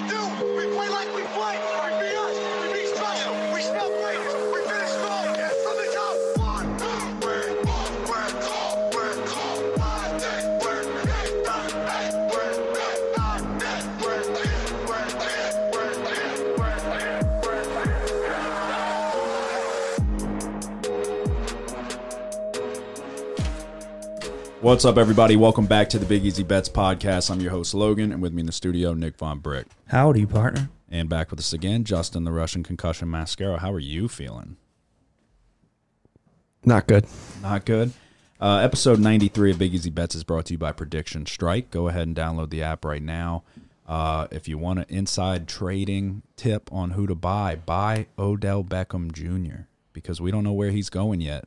we do. What's up, everybody? Welcome back to the Big Easy Bets podcast. I'm your host, Logan, and with me in the studio, Nick Von Brick. Howdy, partner. And back with us again, Justin, the Russian concussion mascara. How are you feeling? Not good. Not good. Uh, episode 93 of Big Easy Bets is brought to you by Prediction Strike. Go ahead and download the app right now. Uh, if you want an inside trading tip on who to buy, buy Odell Beckham Jr. because we don't know where he's going yet.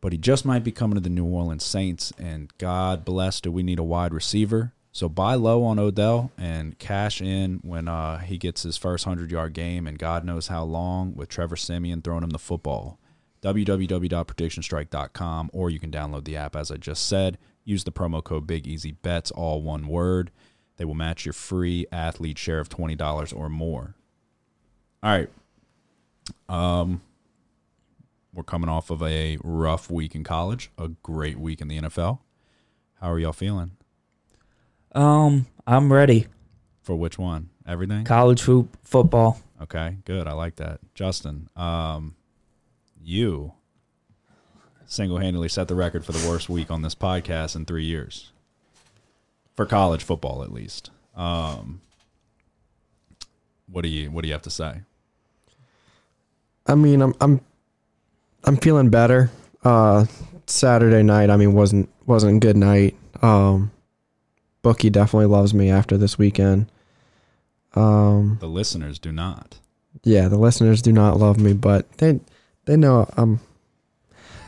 But he just might be coming to the New Orleans Saints, and God bless, do we need a wide receiver? So buy low on Odell and cash in when uh, he gets his first 100 yard game, and God knows how long with Trevor Siemian throwing him the football www.predictionstrike.com or you can download the app as I just said. Use the promo code Big Easy Bets, all one word. They will match your free athlete share of twenty dollars or more. All right. Um we're coming off of a rough week in college, a great week in the NFL. How are y'all feeling? Um, I'm ready. For which one? Everything? College hoop football. Okay, good. I like that. Justin, um, you single handedly set the record for the worst week on this podcast in three years. For college football at least. Um what do you what do you have to say? I mean, I'm I'm I'm feeling better. Uh, Saturday night, I mean, wasn't wasn't a good night. Um, Bookie definitely loves me after this weekend. Um, The listeners do not. yeah, the listeners do not love me, but they they know I'm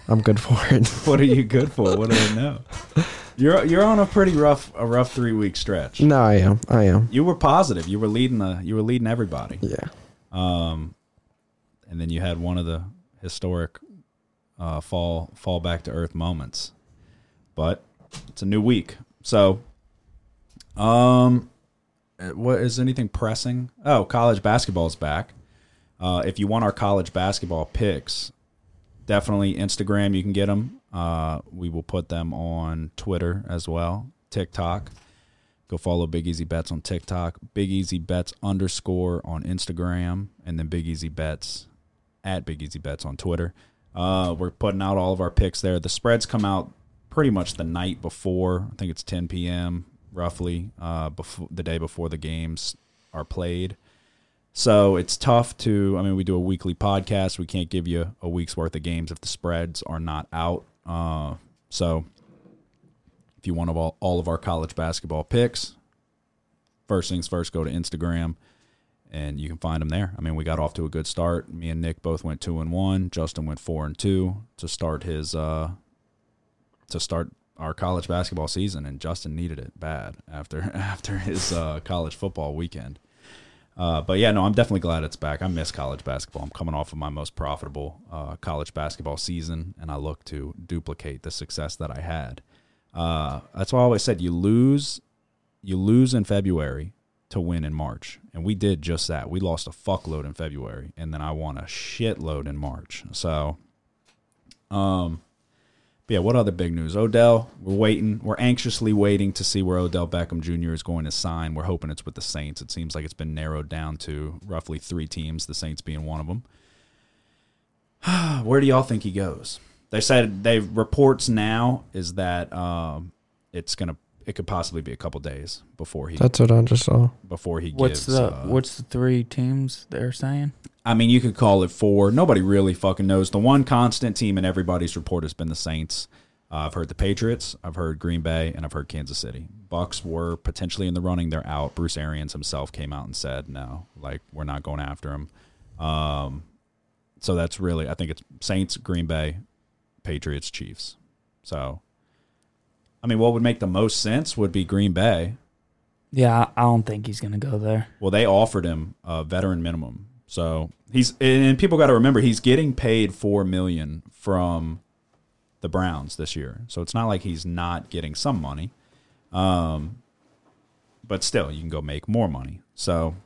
I'm good for it. What are you good for? What do they know? You're you're on a pretty rough a rough three week stretch. no, I am. I am. You were positive. You were leading the you were leading everybody. Yeah. Um, and then you had one of the historic uh, fall fall back to earth moments. But it's a new week, so um, uh, what is anything pressing? Oh, college basketball is back. Uh, if you want our college basketball picks, definitely Instagram. You can get them. Uh, we will put them on Twitter as well, TikTok. Go follow Big Easy Bets on TikTok, Big Easy Bets underscore on Instagram, and then Big Easy Bets at Big Easy Bets on Twitter. Uh, we're putting out all of our picks there. The spreads come out pretty much the night before. I think it's 10 p.m. roughly uh, before the day before the games are played. So it's tough to. I mean, we do a weekly podcast. We can't give you a week's worth of games if the spreads are not out. Uh, so if you want all, all of our college basketball picks, first things first, go to Instagram and you can find them there. I mean, we got off to a good start. Me and Nick both went two and one. Justin went four and two to start his uh, to start our college basketball season, and Justin needed it bad after after his uh, college football weekend. Uh, but yeah, no, I'm definitely glad it's back. I miss college basketball. I'm coming off of my most profitable uh, college basketball season, and I look to duplicate the success that I had. Uh, that's why I always said you lose, you lose in February to win in March, and we did just that. We lost a fuckload in February, and then I won a shitload in March. So, um, yeah, what other big news? Odell, we're waiting. We're anxiously waiting to see where Odell Beckham Jr. is going to sign. We're hoping it's with the Saints. It seems like it's been narrowed down to roughly three teams, the Saints being one of them. where do y'all think he goes? They said they reports now is that um, it's gonna it could possibly be a couple days before he That's what I just saw. before he What's gives. the uh, What's the three teams they're saying? I mean, you could call it four. Nobody really fucking knows. The one constant team in everybody's report has been the Saints. Uh, I've heard the Patriots, I've heard Green Bay, and I've heard Kansas City. Bucks were potentially in the running. They're out. Bruce Arians himself came out and said, "No, like we're not going after him." Um, so that's really, I think it's Saints, Green Bay, Patriots, Chiefs. So, I mean, what would make the most sense would be Green Bay. Yeah, I don't think he's gonna go there. Well, they offered him a veteran minimum, so he's and people got to remember he's getting paid four million from the Browns this year, so it's not like he's not getting some money. Um, but still, you can go make more money. So,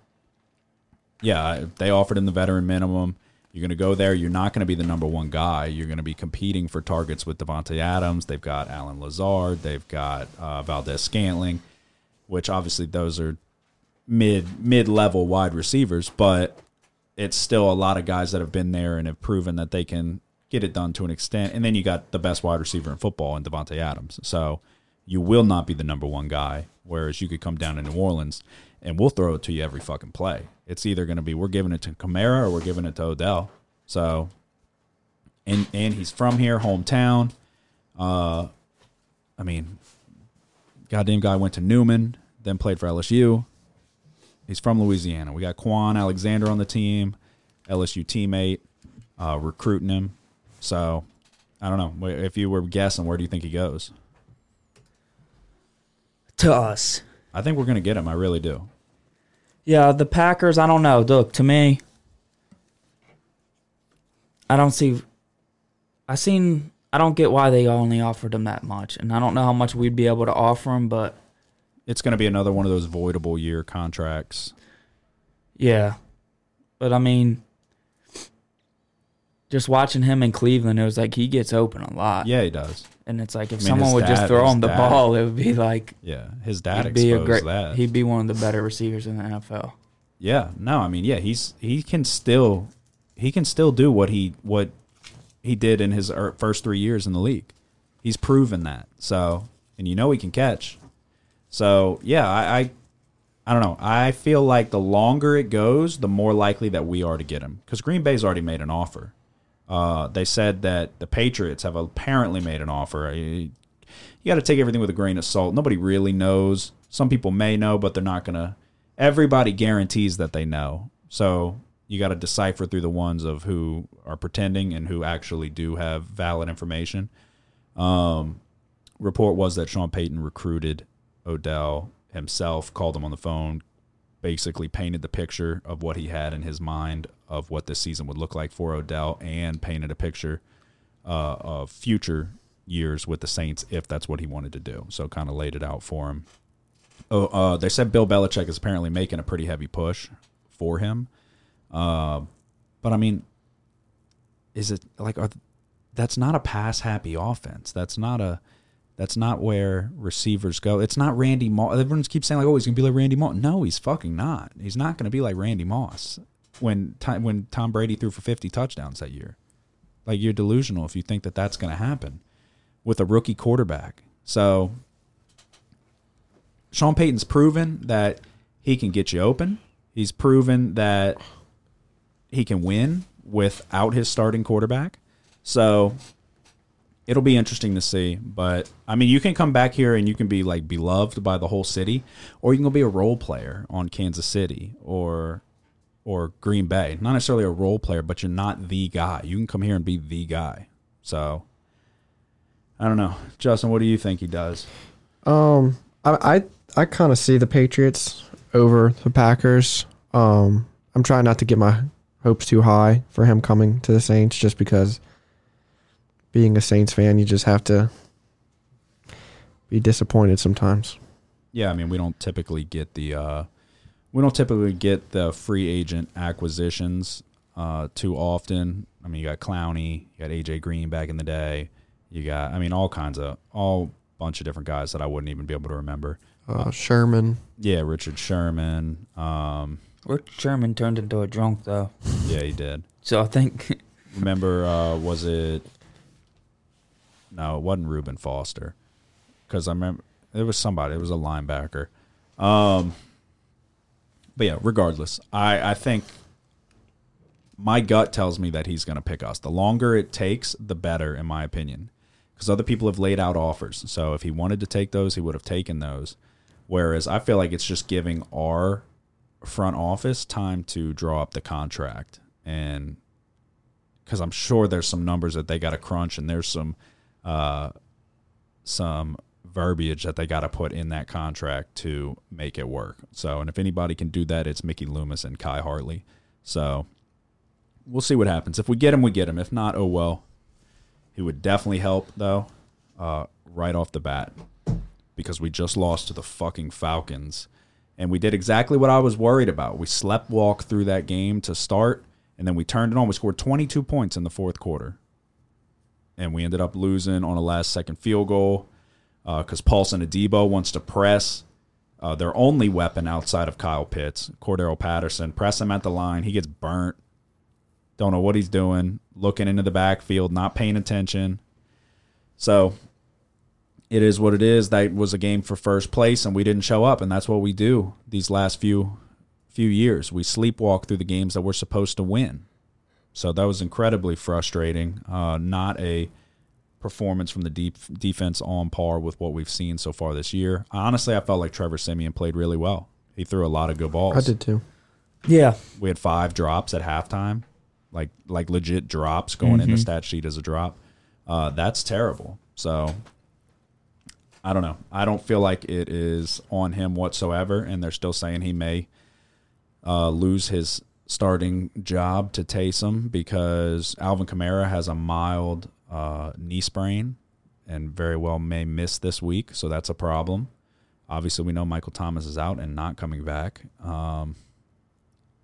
yeah, they offered him the veteran minimum. You're going to go there. You're not going to be the number one guy. You're going to be competing for targets with Davante Adams. They've got Allen Lazard. They've got uh, Valdes-Scantling, which obviously those are mid mid level wide receivers, but it's still a lot of guys that have been there and have proven that they can get it done to an extent. And then you got the best wide receiver in football in Davante Adams. So you will not be the number one guy. Whereas you could come down to New Orleans and we'll throw it to you every fucking play. It's either going to be we're giving it to Kamara or we're giving it to Odell. So, and and he's from here, hometown. Uh, I mean, goddamn guy went to Newman, then played for LSU. He's from Louisiana. We got Kwon Alexander on the team, LSU teammate, uh, recruiting him. So, I don't know. If you were guessing, where do you think he goes? To us. I think we're going to get him. I really do. Yeah, the Packers, I don't know. Look, to me, I don't see. I seen. I don't get why they only offered him that much, and I don't know how much we'd be able to offer him. But It's going to be another one of those voidable year contracts. yeah, but I mean, just watching him in Cleveland, it was like he gets open a lot. Yeah, he does. and it's like if I mean, someone would just throw him the dad- ball, it would be like Yeah, his dad he'd be a great. that. He'd be one of the better receivers in the NFL. Yeah, no, I mean, yeah, he's he can still he can still do what he what he did in his er- first three years in the league. He's proven that. So, and you know he can catch. So, yeah, I, I I don't know. I feel like the longer it goes, the more likely that we are to get him because Green Bay's already made an offer. Uh, they said that the Patriots have apparently made an offer. You, you got to take everything with a grain of salt. Nobody really knows. Some people may know, but they're not gonna. Everybody guarantees that they know. So you got to decipher through the ones of who are pretending and who actually do have valid information. Um, report was that Sean Payton recruited Odell himself, called him on the phone, basically painted the picture of what he had in his mind of what this season would look like for Odell, and painted a picture uh, of future years with the Saints if that's what he wanted to do. So kind of laid it out for him. Oh, uh, they said Bill Belichick is apparently making a pretty heavy push for him. Uh, but I mean, is it like are, that's not a pass happy offense? That's not a that's not where receivers go. It's not Randy Moss. Everyone keeps saying like, "Oh, he's gonna be like Randy Moss." No, he's fucking not. He's not gonna be like Randy Moss when when Tom Brady threw for fifty touchdowns that year. Like you're delusional if you think that that's gonna happen with a rookie quarterback. So Sean Payton's proven that he can get you open. He's proven that he can win without his starting quarterback. So it'll be interesting to see. But I mean, you can come back here and you can be like beloved by the whole city, or you can go be a role player on Kansas City or or Green Bay. Not necessarily a role player, but you're not the guy. You can come here and be the guy. So I don't know, Justin. What do you think he does? Um, I I, I kind of see the Patriots over the Packers. Um, I'm trying not to get my hopes too high for him coming to the Saints, just because being a Saints fan, you just have to be disappointed sometimes. Yeah, I mean, we don't typically get the uh, we don't typically get the free agent acquisitions uh, too often. I mean, you got Clowney, you got AJ Green back in the day. You got, I mean, all kinds of all bunch of different guys that I wouldn't even be able to remember. Uh, Sherman, Yeah, Richard Sherman. Um, Rick Sherman turned into a drunk though, yeah, he did. so I think Remember, uh, was it? No, it wasn't Reuben Foster, because I remember it was somebody. It was a linebacker. Um, but yeah, regardless, I I think my gut tells me that he's going to pick us. The longer it takes, the better, in my opinion, because other people have laid out offers. So if he wanted to take those, he would have taken those. Whereas I feel like it's just giving our front office time to draw up the contract and because I'm sure there's some numbers that they got to crunch and there's some uh, some verbiage that they got to put in that contract to make it work. So, and if anybody can do that, it's Mickey Loomis and Khai Harley. So, we'll see what happens. If we get him, we get him. If not, oh well. He would definitely help though, uh, right off the bat, because we just lost to the fucking Falcons, And we did exactly what I was worried about. We slept walk through that game to start, and then we turned it on. We scored 22 points in the fourth quarter. And we ended up losing on a last second field goal because Paulson Adebo wants to press uh, their only weapon outside of Kyle Pitts, Cordarrelle Patterson. Press him at the line. He gets burnt. Don't know what he's doing. Looking into the backfield, not paying attention. So it is what it is. That was a game for first place, and we didn't show up, and that's what we do these last few few years. We sleepwalk through the games that we're supposed to win. So that was incredibly frustrating. Uh, not a performance from the deep defense on par with what we've seen so far this year. Honestly, I felt like Trevor Siemian played really well. He threw a lot of good balls. I did too. Yeah. We had five drops at halftime, like like legit drops going in the stat sheet as a drop. Uh, that's terrible. So I don't know. I don't feel like it is on him whatsoever, and they're still saying he may uh, lose his starting job to Taysom because Alvin Kamara has a mild uh, knee sprain and very well may miss this week, so that's a problem. Obviously, we know Michael Thomas is out and not coming back. Um,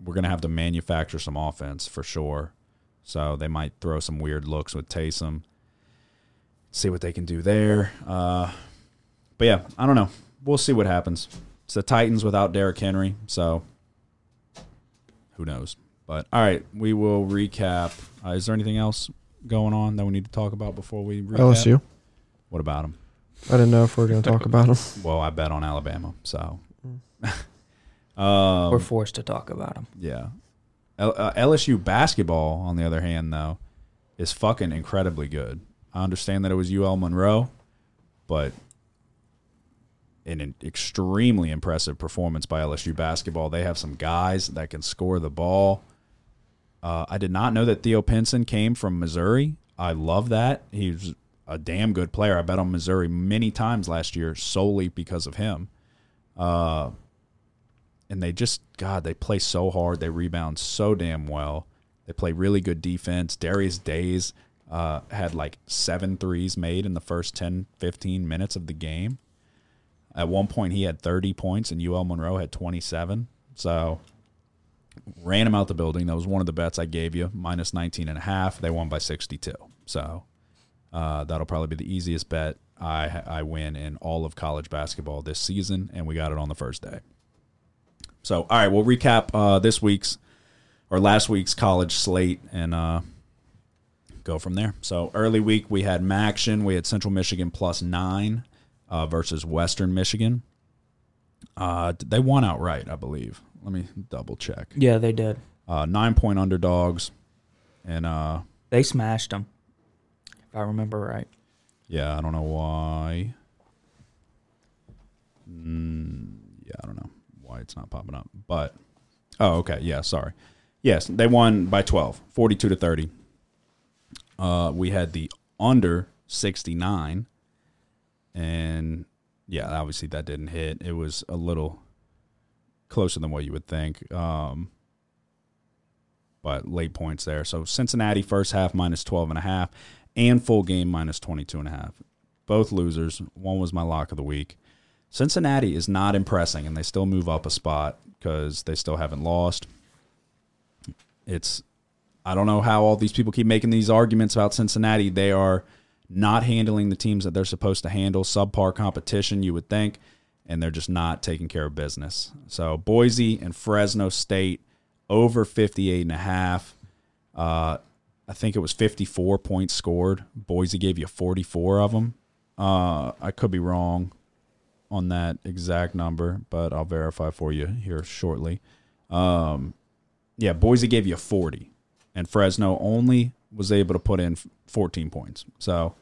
we're going to have to manufacture some offense for sure. So they might throw some weird looks with Taysom. See what they can do there. Uh, but yeah, I don't know. We'll see what happens. It's the Titans without Derrick Henry, so who knows? But all right, we will recap. Uh, is there anything else going on that we need to talk about before we recap? LSU. What about them? I didn't know if we are going to talk about them. Well, I bet on Alabama, so. Mm. um, We're forced to talk about them. Yeah. L- uh, LSU basketball, on the other hand, though, is fucking incredibly good. I understand that it was UL Monroe, but an, extremely impressive performance by LSU basketball. They have some guys that can score the ball. Uh, I did not know that Theo Pinson came from Missouri. I love that. He's a damn good player. I bet on Missouri many times last year solely because of him. Uh, and they just God, they play so hard. They rebound so damn well. They play really good defense. Darius Days uh, had like seven threes made in the first 10, 15 minutes of the game. At one point, he had 30 points, and UL Monroe had 27. So ran him out the building. That was one of the bets I gave you, minus 19 and a half. They won by 62. So uh, that'll probably be the easiest bet I I win in all of college basketball this season, and we got it on the first day. So, all right, we'll recap uh, this week's or last week's college slate and uh, go from there. So, early week we had MACtion, we had Central Michigan plus nine uh, versus Western Michigan. Uh, they won outright, I believe. Let me double check. Yeah, they did. Uh, nine point underdogs, and uh, They smashed them, if I remember right. Yeah, I don't know why. Mm, yeah, I don't know why it's not popping up. But oh, okay. Yeah, sorry. Yes, they won by 12, 42 to 30. Uh, we had the under 69 and yeah, obviously that didn't hit. It was a little closer than what you would think. Um, but late points there. So Cincinnati first half minus 12 and a half and full game minus 22 and a half. Both losers. One was my lock of the week. Cincinnati is not impressing and they still move up a spot because they still haven't lost. It's I don't know how all these people keep making these arguments about Cincinnati. They are not handling the teams that they're supposed to handle, subpar competition, you would think, and they're just not taking care of business. So Boise and Fresno State over 58 and a half. Uh, I think it was 54 points scored. Boise gave you 44 of them. Uh, I could be wrong on that exact number, but I'll verify for you here shortly. Um, yeah, Boise gave you 40, and Fresno only was able to put in 14 points. So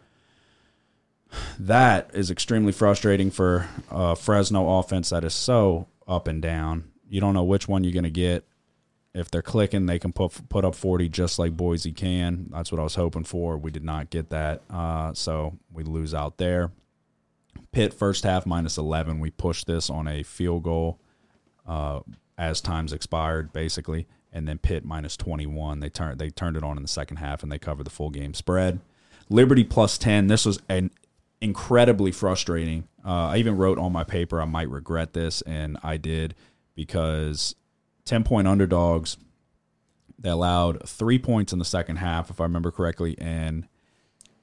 that is extremely frustrating for uh, Fresno offense that is so up and down. You don't know which one you're going to get. If they're clicking, they can put put up 40 just like Boise can. That's what I was hoping for. We did not get that, uh, so we lose out there. Pitt first half minus 11. We pushed this on a field goal uh, as times expired, basically, and then Pitt minus 21. They turned they turned it on in the second half and they covered the full game spread. Liberty plus 10. This was an incredibly frustrating. Uh, I even wrote on my paper I might regret this, and I did because ten point underdogs. They allowed three points in the second half, if I remember correctly, and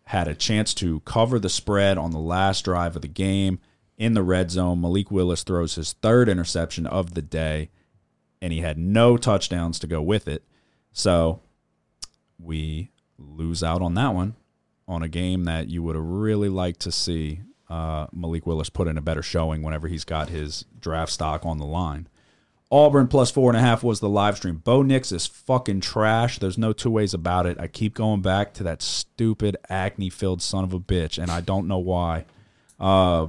had a chance to cover the spread on the last drive of the game in the red zone. Malik Willis throws his third interception of the day, and he had no touchdowns to go with it. So we lose out on that one on a game that you would have really liked to see uh, Malik Willis put in a better showing whenever he's got his draft stock on the line. Auburn plus four and a half was the live stream. Bo Nix is fucking trash. There's no two ways about it. I keep going back to that stupid acne filled son of a bitch, and I don't know why. Uh,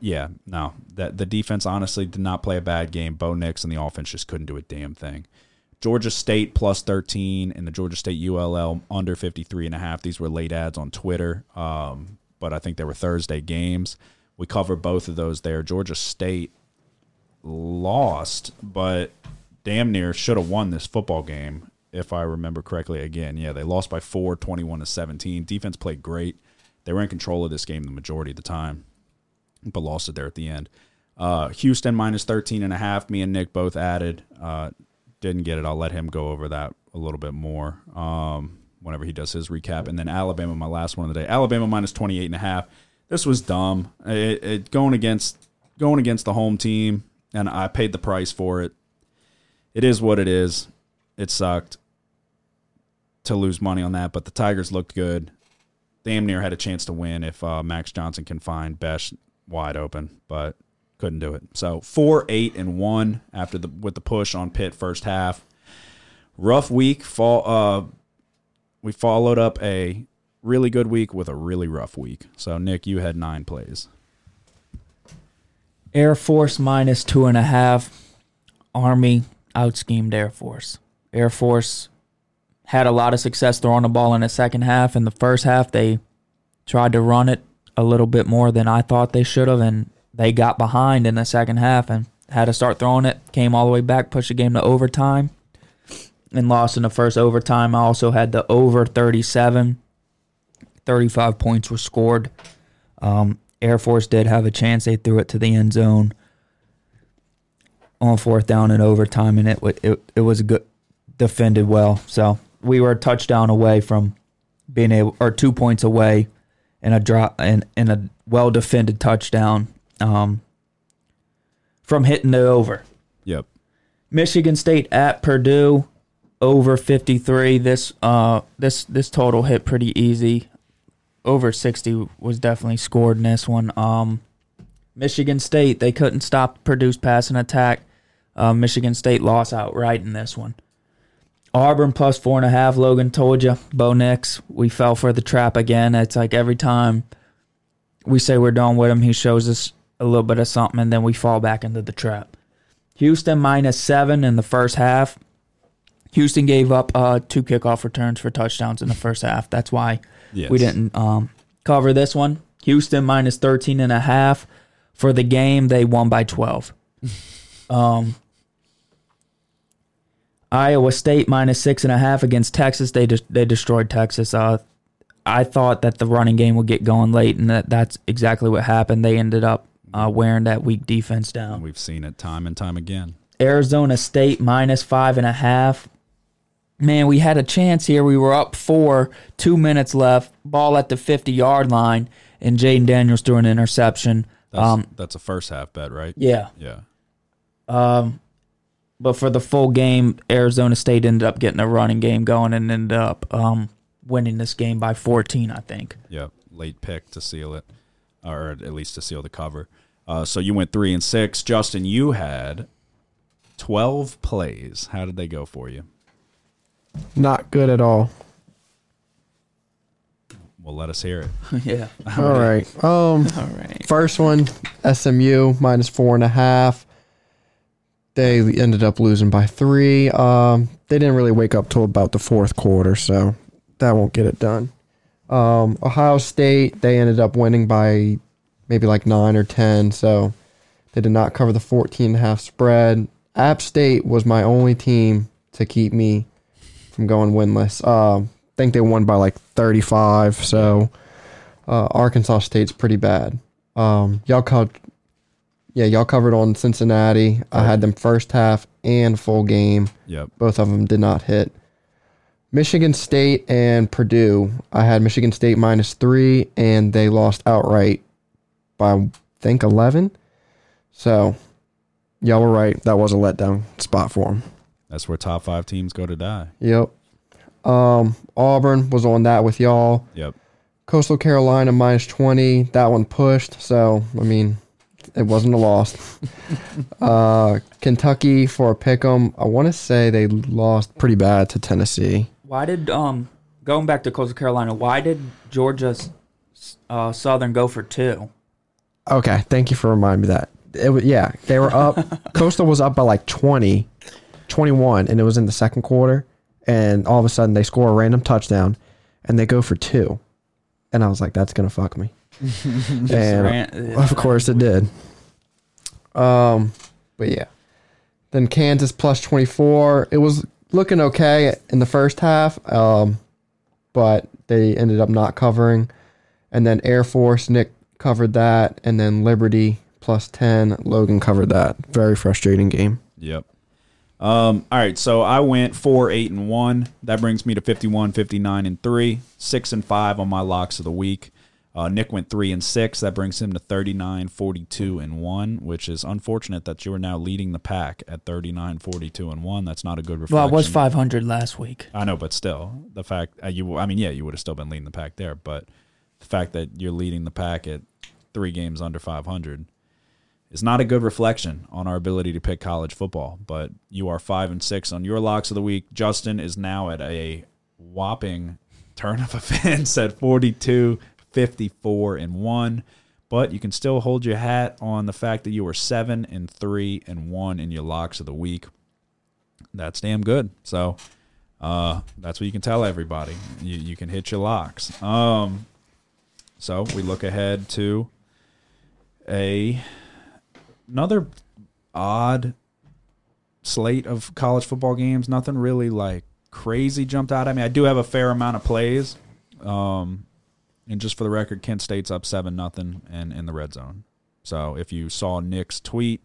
yeah, no. That the defense honestly did not play a bad game. Bo Nix and the offense just couldn't do a damn thing. Georgia State plus 13 and the Georgia State ULL under 53 and a half. These were late ads on Twitter, um, but I think they were Thursday games. We cover both of those there. Georgia State lost, but damn near should have won this football game if I remember correctly. Again, yeah, they lost by four, 21 to 17. Defense played great. They were in control of this game the majority of the time, but lost it there at the end. Uh, Houston minus 13 and a half. Me and Nick both added. Uh, didn't get it. I'll let him go over that a little bit more um, whenever he does his recap. And then Alabama, my last one of the day. Alabama minus 28 and a half. This was dumb. It, it going against going against the home team, and I paid the price for it. It is what it is. It sucked to lose money on that, but the Tigers looked good. Damn near had a chance to win if uh, Max Johnson can find Besh wide open, but couldn't do it. So four, eight, and one after the with the push on Pitt first half. Rough week. Fall. Uh, we followed up a really good week with a really rough week. So Nick, you had nine plays. Air Force minus two and a half. Army outschemed Air Force. Air Force had a lot of success throwing the ball in the second half. In the first half, they tried to run it a little bit more than I thought they should have, and they got behind in the second half and had to start throwing it. Came all the way back, pushed the game to overtime, and lost in the first overtime. I also had the over 37. 35 points were scored. Um, Air Force did have a chance. They threw it to the end zone on fourth down in overtime, and it it it was good, defended well. So we were a touchdown away from being able, or two points away, and a drop and and a well defended touchdown um, from hitting the over. Yep. Michigan State at Purdue over 53 this uh this this total hit pretty easy. Over 60 was definitely scored in this one. Um Michigan State they couldn't stop Purdue's passing attack. Uh, Michigan State lost outright in this one. Auburn plus four and a half Logan told you Bo Nix we fell for the trap again. It's like every time we say we're done with him he shows us a little bit of something and then we fall back into the trap Houston minus seven in the first half. Houston gave up uh, two kickoff returns for touchdowns in the first half. That's why Yes. we didn't um, cover this one. Houston minus 13 and a half for the game. They won by 12. um, Iowa State minus six and a half against Texas. They just they destroyed Texas. Uh, I thought that the running game would get going late, and that that's exactly what happened. They ended up uh, wearing that weak defense down. We've seen it time and time again. Arizona State minus five and a half. Man, we had a chance here. We were up four, two minutes left, ball at the 50 yard line, and Jayden Daniels threw an interception. That's, Um, that's a first half bet, right? yeah. Yeah. Um, But for the full game, Arizona State ended up getting a running game going and ended up um, winning this game by 14, I think. Yeah, Late pick to seal it, or at least to seal the cover. Uh, so you went three and six. Justin, you had 12 plays. How did they go for you? Not good at all. Well, let us hear it. yeah. All right. Um, All right. first one, SMU minus four and a half. They ended up losing by three. Um, they didn't really wake up till about the fourth quarter, so that won't get it done. Um, Ohio State, they ended up winning by maybe like nine or ten, so they did not cover the 14 and a half spread. App State was my only team to keep me from going winless. Um, I think they won by like 35, so Uh, Arkansas State's pretty bad. Um, y'all covered, yeah, y'all covered on Cincinnati. I had them first half and full game. Yep. Both of them did not hit. Michigan State and Purdue. I had Michigan State minus three, and they lost outright by I think eleven. So, y'all were right. That was a letdown spot for them. That's where top five teams go to die. Yep. Um, Auburn was on that with y'all. Yep. Coastal Carolina minus 20. That one pushed. So, I mean, it wasn't a loss. uh, Kentucky for a pick 'em. I want to say they lost pretty bad to Tennessee. Why did um going back to Coastal Carolina? Why did Georgia uh, Southern go for two? Okay. Thank you for reminding me that. It was, yeah, they were up. Coastal was up by like 20, 21, and it was in the second quarter. And all of a sudden, they score a random touchdown and they go for two. And I was like, that's going to fuck me. and Ran- Of course it did. Um, but yeah. Then Kansas plus 24. It was looking okay in the first half, um, but they ended up not covering. And then Air Force, Nick covered that. And then Liberty plus 10, Logan covered that. Very frustrating game. Yep. Um, all right, so I went four, eight, and one. That brings me to 51, 59, and three. Six and five on my locks of the week. Uh, Nick went three and six. That brings him to 39, 42, and one, which is unfortunate that you are now leading the pack at 39, 42, and one. That's not a good reflection. well, it was 500 last week. I know, but still, the fact uh, you, I mean, yeah, you would have still been leading the pack there, but the fact that you're leading the pack at three games under 500 is not a good reflection on our ability to pick college football. But you are five and six on your locks of the week. Justin is now at a whopping turn of events at 42, 54, and one. But you can still hold your hat on the fact that you were seven and three and one in your locks of the week. That's damn good. So uh, that's what you can tell everybody. You, you can hit your locks. Um, so we look ahead to a another odd slate of college football games. Nothing really like crazy jumped out at me. I do have a fair amount of plays. Um, and just for the record, Kent State's up seven nothing and in the red zone. So if you saw Nick's tweet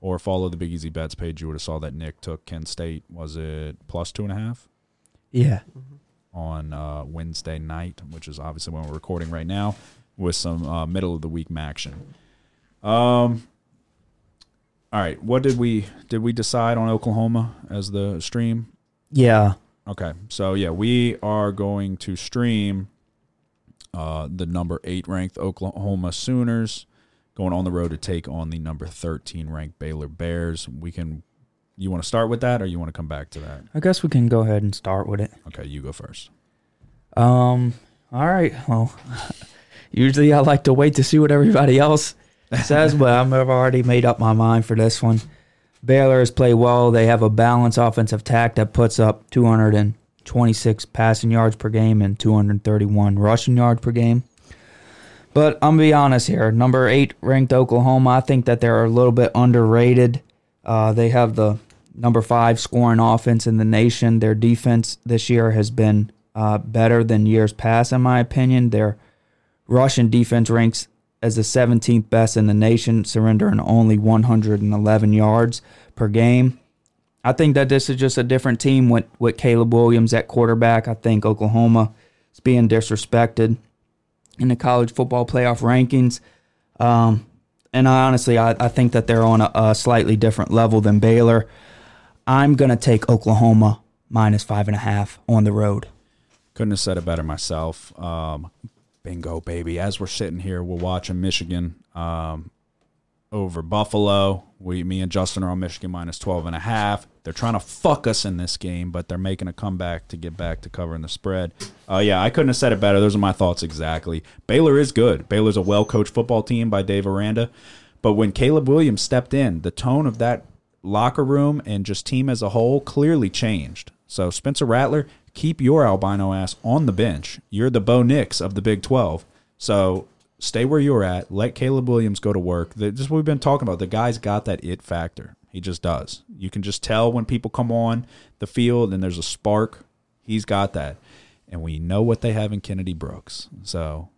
or follow the Big Easy Bets page, you would have saw that Nick took Kent State. Was it plus two and a half? Yeah. on uh, Wednesday night, which is obviously when we're recording right now, with some uh, middle of the week action. Um. All right, what did we did we decide on Oklahoma as the stream? Yeah. Okay, so yeah, we are going to stream uh, the number eight ranked Oklahoma Sooners going on the road to take on the number thirteen ranked Baylor Bears. We can. You want to start with that, or you want to come back to that? I guess we can go ahead and start with it. Okay, you go first. Um. All right. Well, usually I like to wait to see what everybody else says, I'm- I've already made up my mind for this one. Baylor has played well. They have a balanced offensive attack that puts up 226 passing yards per game and 231 rushing yards per game. But I'm gonna be honest here. Number eight ranked Oklahoma. I think that they're a little bit underrated. Uh, they have the number five scoring offense in the nation. Their defense this year has been uh, better than years past, in my opinion. Their rushing defense ranks as the 17th best in the nation, surrendering only 111 yards per game. I think that this is just a different team with, with Caleb Williams at quarterback. I think Oklahoma is being disrespected in the college football playoff rankings. Um, and I honestly, I, I think that they're on a, a slightly different level than Baylor. I'm going to take Oklahoma minus five and a half on the road. Couldn't have said it better myself. Um, bingo, baby. As we're sitting here, we're watching Michigan um, over Buffalo. We, me and Justin are on Michigan minus 12 and a half. They're trying to fuck us in this game, but they're making a comeback to get back to covering the spread. Uh, yeah, I couldn't have said it better. Those are my thoughts exactly. Baylor is good. Baylor's a well coached football team by Dave Aranda. But when Caleb Williams stepped in, the tone of that locker room and just team as a whole clearly changed. So Spencer Rattler, keep your albino ass on the bench. You're the Bo Nix of the Big 12. So stay where you're at. Let Caleb Williams go to work. Just what we've been talking about. The guy's got that it factor. He just does. You can just tell when people come on the field and there's a spark. He's got that. And we know what they have in Kennedy Brooks. So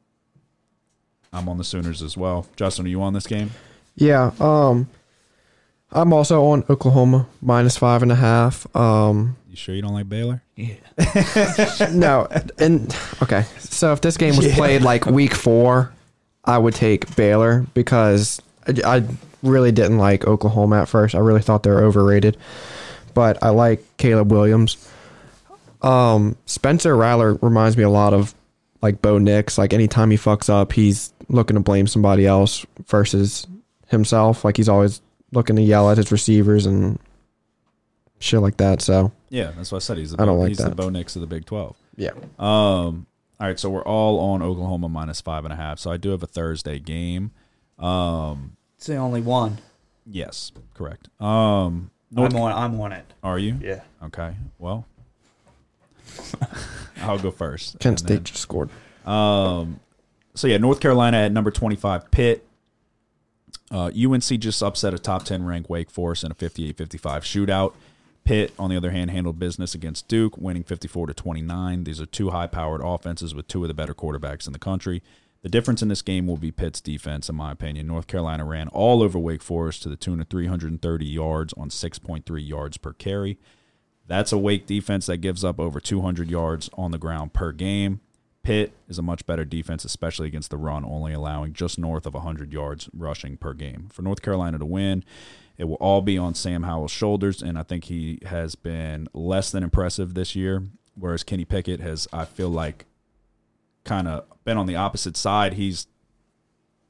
I'm on the Sooners as well. Justin, are you on this game? Yeah. Um, I'm also on Oklahoma minus five and a half. Um, You sure you don't like Baylor? Yeah. no, and okay. So if this game was played like week four, I would take Baylor because I, I really didn't like Oklahoma at first. I really thought they were overrated, but I like Caleb Williams. Um, Spencer Rattler reminds me a lot of like Bo Nix. Like anytime he fucks up, he's looking to blame somebody else versus himself. Like he's always looking to yell at his receivers and shit like that. So Yeah, that's what I said. He's the I don't like he's the that. Bo Nix of the Big Twelve. yeah. Um, all right, so we're all on Oklahoma minus five and a half. So I do have a Thursday game. Um, It's the only one. yes, correct. Um, North, I'm on. I'm on it. are you? Yeah. Okay. Well, I'll go first. Kent and then- State just scored. Um, so yeah, North Carolina at number twenty-five, Pitt. Uh, UNC just upset a top ten ranked Wake Forest in a 58-55 shootout. Pitt, on the other hand, handled business against Duke, winning fifty-four to twenty-nine. These are two high-powered offenses with two of the better quarterbacks in the country. The difference in this game will be Pitt's defense, in my opinion. North Carolina ran all over Wake Forest to the tune of 330 yards on 6.3 yards per carry. That's a Wake defense that gives up over 200 yards on the ground per game. Pitt is a much better defense, especially against the run, only allowing just north of 100 yards rushing per game. For North Carolina to win, it will all be on Sam Howell's shoulders, and I think he has been less than impressive this year. Whereas Kenny Pickett has, I feel like, kind of been on the opposite side. He's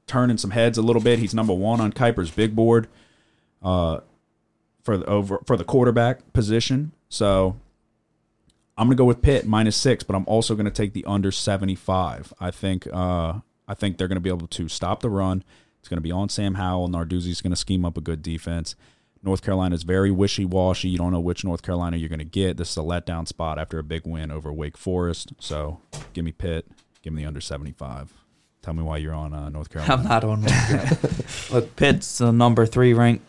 turning some heads a little bit. He's number one on Kiper's big board uh, for the over for the quarterback position. So I'm going to go with Pitt minus six, but I'm also going to take the under 75. I think uh, I think they're going to be able to stop the run. It's going to be on Sam Howell. Narduzzi's going to scheme up a good defense. North Carolina is very wishy washy. You don't know which North Carolina you're going to get. This is a letdown spot after a big win over Wake Forest. So give me Pitt. Give me the under 75. Tell me why you're on uh, North Carolina. I'm not on. North Look, Pitt's the number three ranked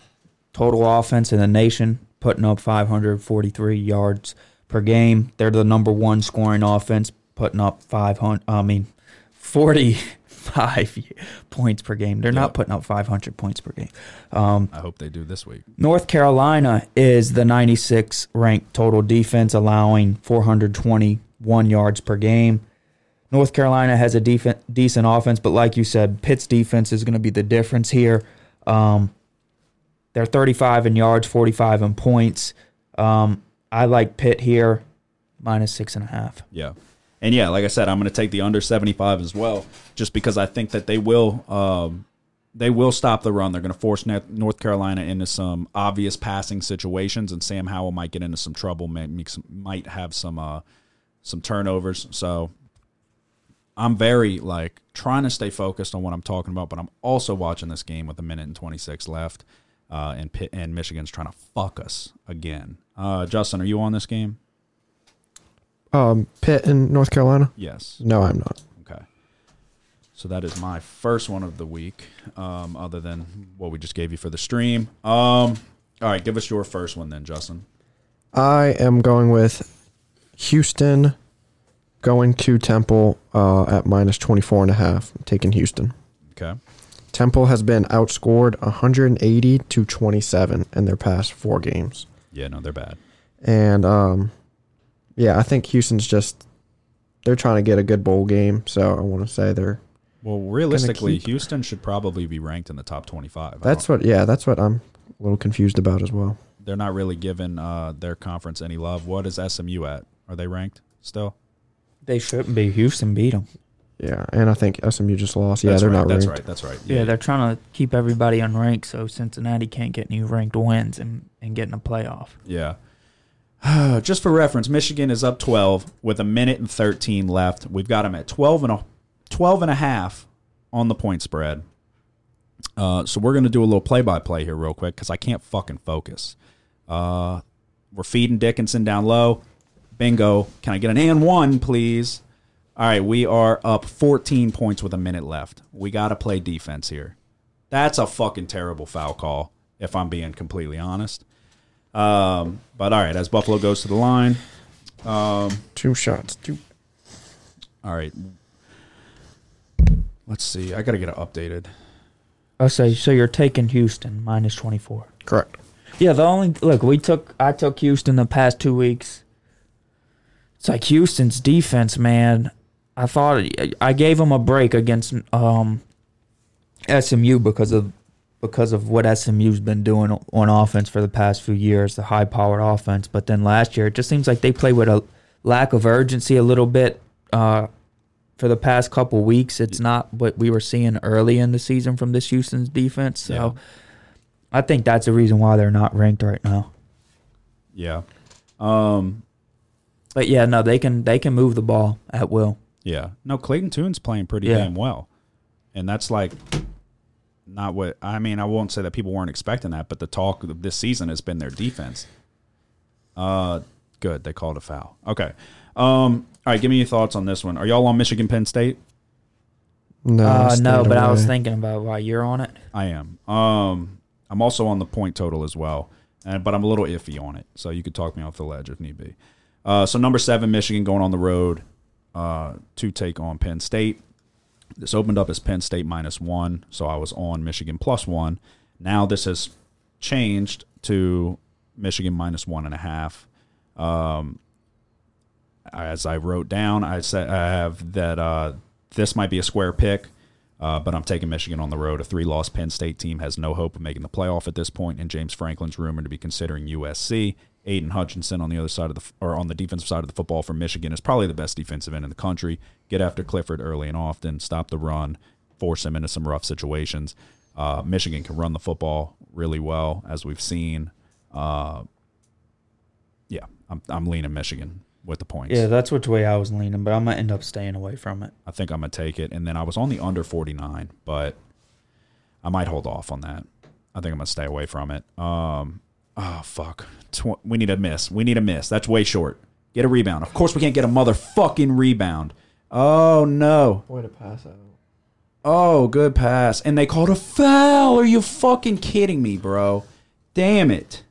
total offense in the nation, putting up 543 yards per game. They're the number one scoring offense, putting up 500. I mean, 45 points per game. They're Yeah. not putting up 500 points per game. Um, I hope they do this week. North Carolina is the 96 ranked total defense, allowing 421 yards per game. North Carolina has a defen decent offense, but like you said, Pitt's defense is going to be the difference here. Um, they're 35 in yards, 45 in points. Um, I like Pitt here, minus six and a half. Yeah. And yeah, like I said, I'm going to take the under 75 as well, just because I think that they will um, they will stop the run. They're going to force North Carolina into some obvious passing situations, and Sam Howell might get into some trouble, some, might have some uh, some turnovers. So I'm very like trying to stay focused on what I'm talking about, but I'm also watching this game with a minute and 26 left, uh, and Pitt, and Michigan's trying to fuck us again. Uh, Justin, are you on this game? Um, Pitt in North Carolina. Yes. No, I'm not. Okay. So that is my first one of the week, um, other than what we just gave you for the stream. Um, all right, give us your first one then, Justin. I am going with Houston going to Temple uh, at minus 24 and a half. Taking Houston. Okay. Temple has been outscored 180 to 27 in their past four games. Yeah, no, they're bad. And um, yeah, I think Houston's just they're trying to get a good bowl game. So I want to say they're Well, realistically, keep- Houston should probably be ranked in the top 25. That's what yeah that's what I'm a little confused about as well. they're not really giving uh, their conference any love. What is SMU at? Are they ranked still? They shouldn't be. Houston beat them. Yeah, and I think SMU just lost. Yeah, That's they're right, not That's ranked. right. That's right. Yeah, they're trying to keep everybody unranked so Cincinnati can't get any ranked wins and, and get in a playoff. Yeah. Just for reference, Michigan is up 12 with a minute and 13 left. We've got them at 12 and a 12 and a half on the point spread. Uh, so we're going to do a little play-by-play here real quick because I can't fucking focus. Uh, we're feeding Dickinson down low. Bingo. Can I get an and one, please? All right, we are up 14 points with a minute left. We got to play defense here. That's a fucking terrible foul call, if I'm being completely honest. Um, but all right, as Buffalo goes to the line, um, Two shots. Two. all right. Let's see. I got to get it updated. Oh, so so you're taking Houston minus twenty four. Correct. Yeah, the only look we took I took Houston the past two weeks. It's like Houston's defense, man. I thought I gave them a break against um, SMU because of because of what SMU's been doing on offense for the past few years, the high powered offense. But then last year, it just seems like they play with a lack of urgency a little bit. Uh, for the past couple weeks, it's not what we were seeing early in the season from this Houston's defense. So. Yeah. I think that's the reason why they're not ranked right now. Yeah. Um. But yeah, no, they can they can move the ball at will. Yeah. No, Clayton Tune's playing pretty Yeah. damn well, and that's like not what I mean. I won't say that people weren't expecting that, but the talk of this season has been their defense. Uh, good. They called a foul. Okay. Um. All right. Give me your thoughts on this one. Are y'all on Michigan Penn State? No, uh, stayed no, but I was thinking about why you're on it. I am. Um. I'm also on the point total as well, and but I'm a little iffy on it. So you could talk me off the ledge if need be. Uh, so number seven, Michigan going on the road uh, to take on Penn State. This opened up as Penn State minus one, so I was on Michigan plus one. Now this has changed to Michigan minus one and a half. Um, as I wrote down, I said I have that uh, this might be a square pick, uh, but I'm taking Michigan on the road. A three-loss Penn State team has no hope of making the playoff at this point, and James Franklin's rumored to be considering USC. Aidan Hutchinson on the other side of the or on the defensive side of the football for Michigan is probably the best defensive end in the country. Get after Clifford early and often, stop the run, force him into some rough situations. Uh, Michigan can run the football really well, as we've seen. Uh, yeah, I'm I'm leaning Michigan with the points. Yeah, that's which way I was leaning, but I'm gonna end up staying away from it. I think I'm gonna take it. And then I was on the under 49, but I might hold off on that. I think I'm gonna stay away from it. Um, oh fuck, Tw- we need a miss. We need a miss. That's way short. Get a rebound. Of course, we can't get a motherfucking rebound. Oh no. Way to pass out. Oh, good pass. And they called a foul. Are you fucking kidding me, bro? Damn it.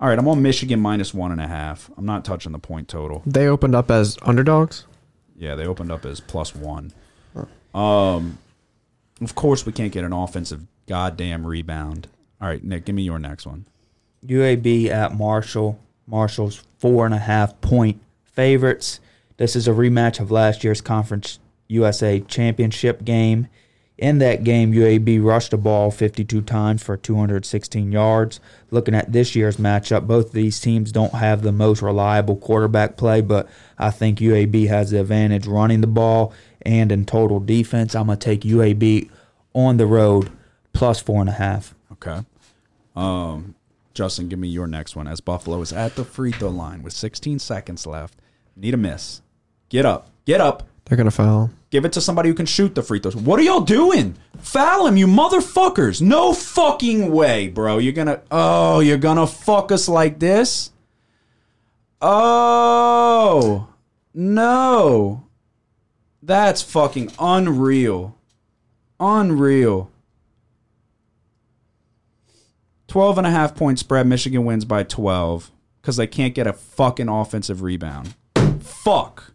All right, I'm on Michigan minus one and a half. I'm not touching the point total. They opened up as underdogs. Yeah, they opened up as plus one. Um, of course, we can't get an offensive goddamn rebound. All right, Nick, give me your next one. UAB at Marshall. Marshall's four and a half point favorites. This is a rematch of last year's Conference USA Championship game. In that game, UAB rushed the ball 52 times for 216 yards. Looking at this year's matchup, both of these teams don't have the most reliable quarterback play, but I think UAB has the advantage running the ball and in total defense. I'm going to take UAB on the road plus four and a half. Okay. Um, Justin, give me your next one. As Buffalo is at the free throw line with 16 seconds left, need a miss. Get up. Get up. They're gonna foul. Give it to somebody who can shoot the free throws. What are y'all doing? Foul him, you motherfuckers. No fucking way, bro. You're gonna oh, you're gonna fuck us like this? Oh no. That's fucking unreal. Unreal. 12 and a half point spread. Michigan wins by 12 because they can't get a fucking offensive rebound. Fuck.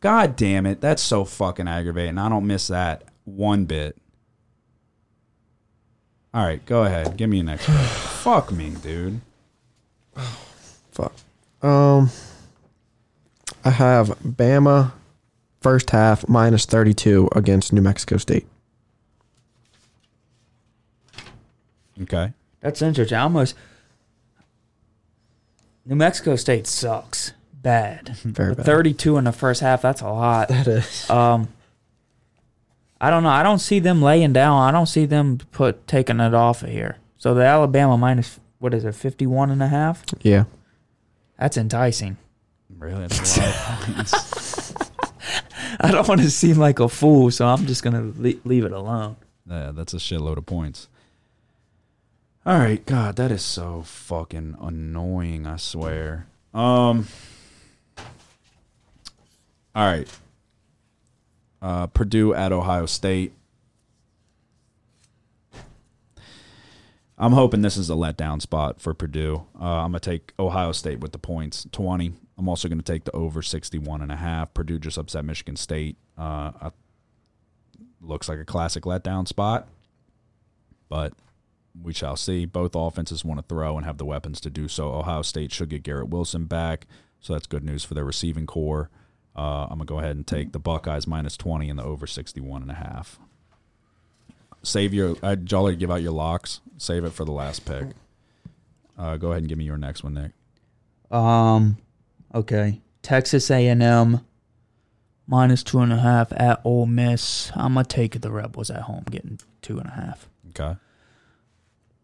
God damn it. That's so fucking aggravating. I don't miss that one bit. All right, go ahead. Give me an next. Fuck me, dude. Fuck. Um, I have Bama first half minus 32 against New Mexico State. Okay. That's interesting. I almost New Mexico State sucks bad. Very bad. 32 in the first half. That's a lot. That is. Um, I don't know. I don't see them laying down. I don't see them put taking it off of here. So the Alabama minus what is it, 51 and a half? Yeah. That's enticing. Really? That's a lot of points. I don't want to seem like a fool, so I'm just gonna le- leave it alone. Yeah, that's a shitload of points. All right, God, that is so fucking annoying. I swear. Um. All right. Uh, Purdue at Ohio State. I'm hoping this is a letdown spot for Purdue. Uh, I'm gonna take Ohio State with the points, 20. I'm also to take the over 61 and a half. Purdue just upset Michigan State. Uh, looks like a classic letdown spot, but we shall see. Both offenses want to throw and have the weapons to do so. Ohio State should get Garrett Wilson back, so that's good news for their receiving corps. Uh, I'm gonna go ahead and take the Buckeyes minus 20 and the over 61 and a half. Save your. I'd jolly give out your locks. Save it for the last pick. Uh, go ahead and give me your next one, Nick. Um, okay. Texas A&M minus two and a half at Ole Miss. I'm gonna take the Rebels at home, getting two and a half. Okay.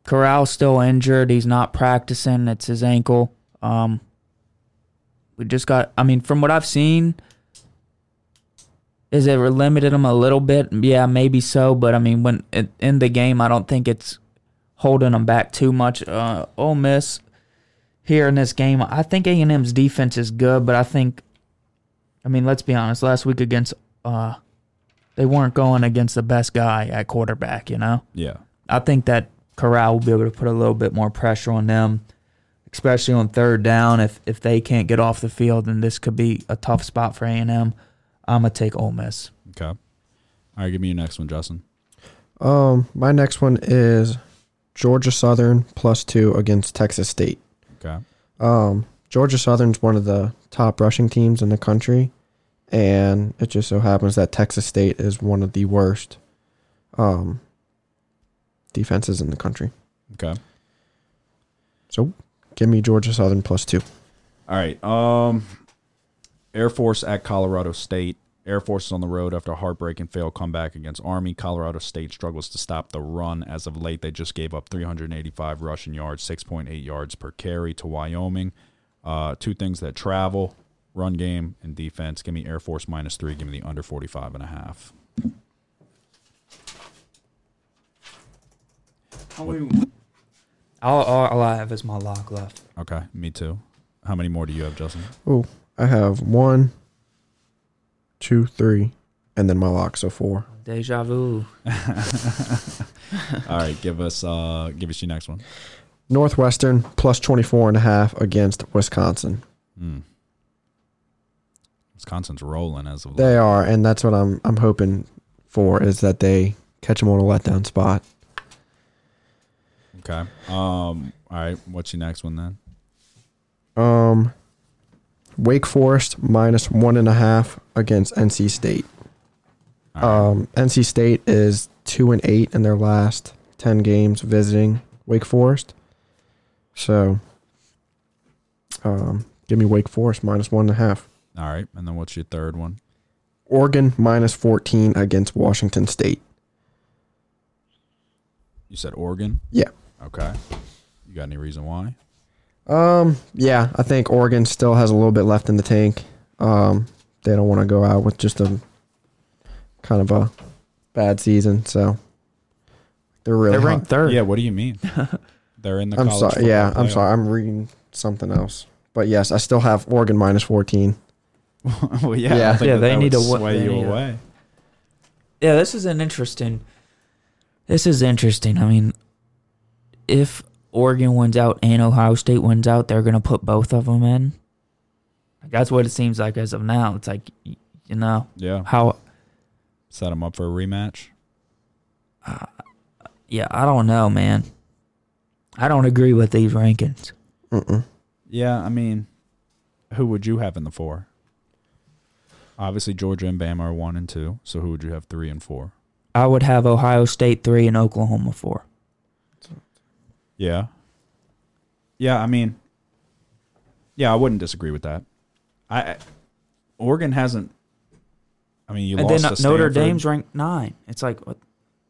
Corral's still injured. He's not practicing. It's his ankle. Um, we just got. I mean, from what I've seen, is it limited him a little bit? Yeah, maybe so. But I mean, when in- in the game, I don't think it's holding him back too much. Uh, Ole Miss here in this game, I think A and M's defense is good, but I think, I mean, let's be honest. Last week against, uh, they weren't going against the best guy at quarterback. You know. Yeah. I think that Corral will be able to put a little bit more pressure on them, especially on third down. If if they can't get off the field, then this could be a tough spot for A and M. I'm gonna take Ole Miss. Okay. All right. Give me your next one, Justin. Um, my next one is Georgia Southern plus two against Texas State. Okay. Um, Georgia Southern's one of the top rushing teams in the country, and it just so happens that Texas State is one of the worst um, defenses in the country. Okay. So give me Georgia Southern plus two. All right. Um, Air Force at Colorado State. Air Force is on the road after a heartbreaking failed comeback against Army. Colorado State struggles to stop the run. As of late, they just gave up 385 rushing yards, 6.8 yards per carry to Wyoming. Uh, two things that travel, run game and defense. Give me Air Force minus three. Give me the under 45 and a half. All, all, all I have is my lock left. Okay. Me too. How many more do you have, Justin? Oh, I have one, two, three, and then my lock, so four. Deja vu. All right. Give us, uh, give us your next one. Northwestern plus 24 and a half against Wisconsin. Hmm. Wisconsin's rolling as of late. They are, and that's what I'm I'm hoping for is that they catch them on a letdown spot. Okay. Um. All right. What's your next one then? Um, Wake Forest minus one and a half against NC State. Right. Um, NC State is two and eight in their last ten games visiting Wake Forest. So, um, give me Wake Forest minus one and a half. All right. And then what's your third one? Oregon minus fourteen against Washington State. You said Oregon. Yeah. Okay. You got any reason why? Um, yeah, I think Oregon still has a little bit left in the tank. Um, they don't want to go out with just a kind of a bad season, so they're really. They're hot. third. Yeah. What do you mean? They're in the. I'm sorry. Yeah, football I'm playoff. sorry. I'm reading something else. But yes, I still have Oregon minus 14. well, yeah. Yeah. Yeah, they need to sway they you need to- away. Yeah, this is an interesting. This is interesting. I mean, if Oregon wins out and Ohio State wins out, they're gonna put both of them in. That's what it seems like as of now. It's like, you know, Yeah. how? Set them up for a rematch. Uh, yeah, I don't know, man. I don't agree with these rankings. Mm-mm. Yeah. I mean, who would you have in the four? Obviously, Georgia and Bama are one and two. So who would you have three and four? I would have Ohio State three and Oklahoma four. Yeah. Yeah, I mean, yeah, I wouldn't disagree with that. I, Oregon hasn't. I mean, you and lost then to Notre Stanford. Dame's ranked nine. It's like what?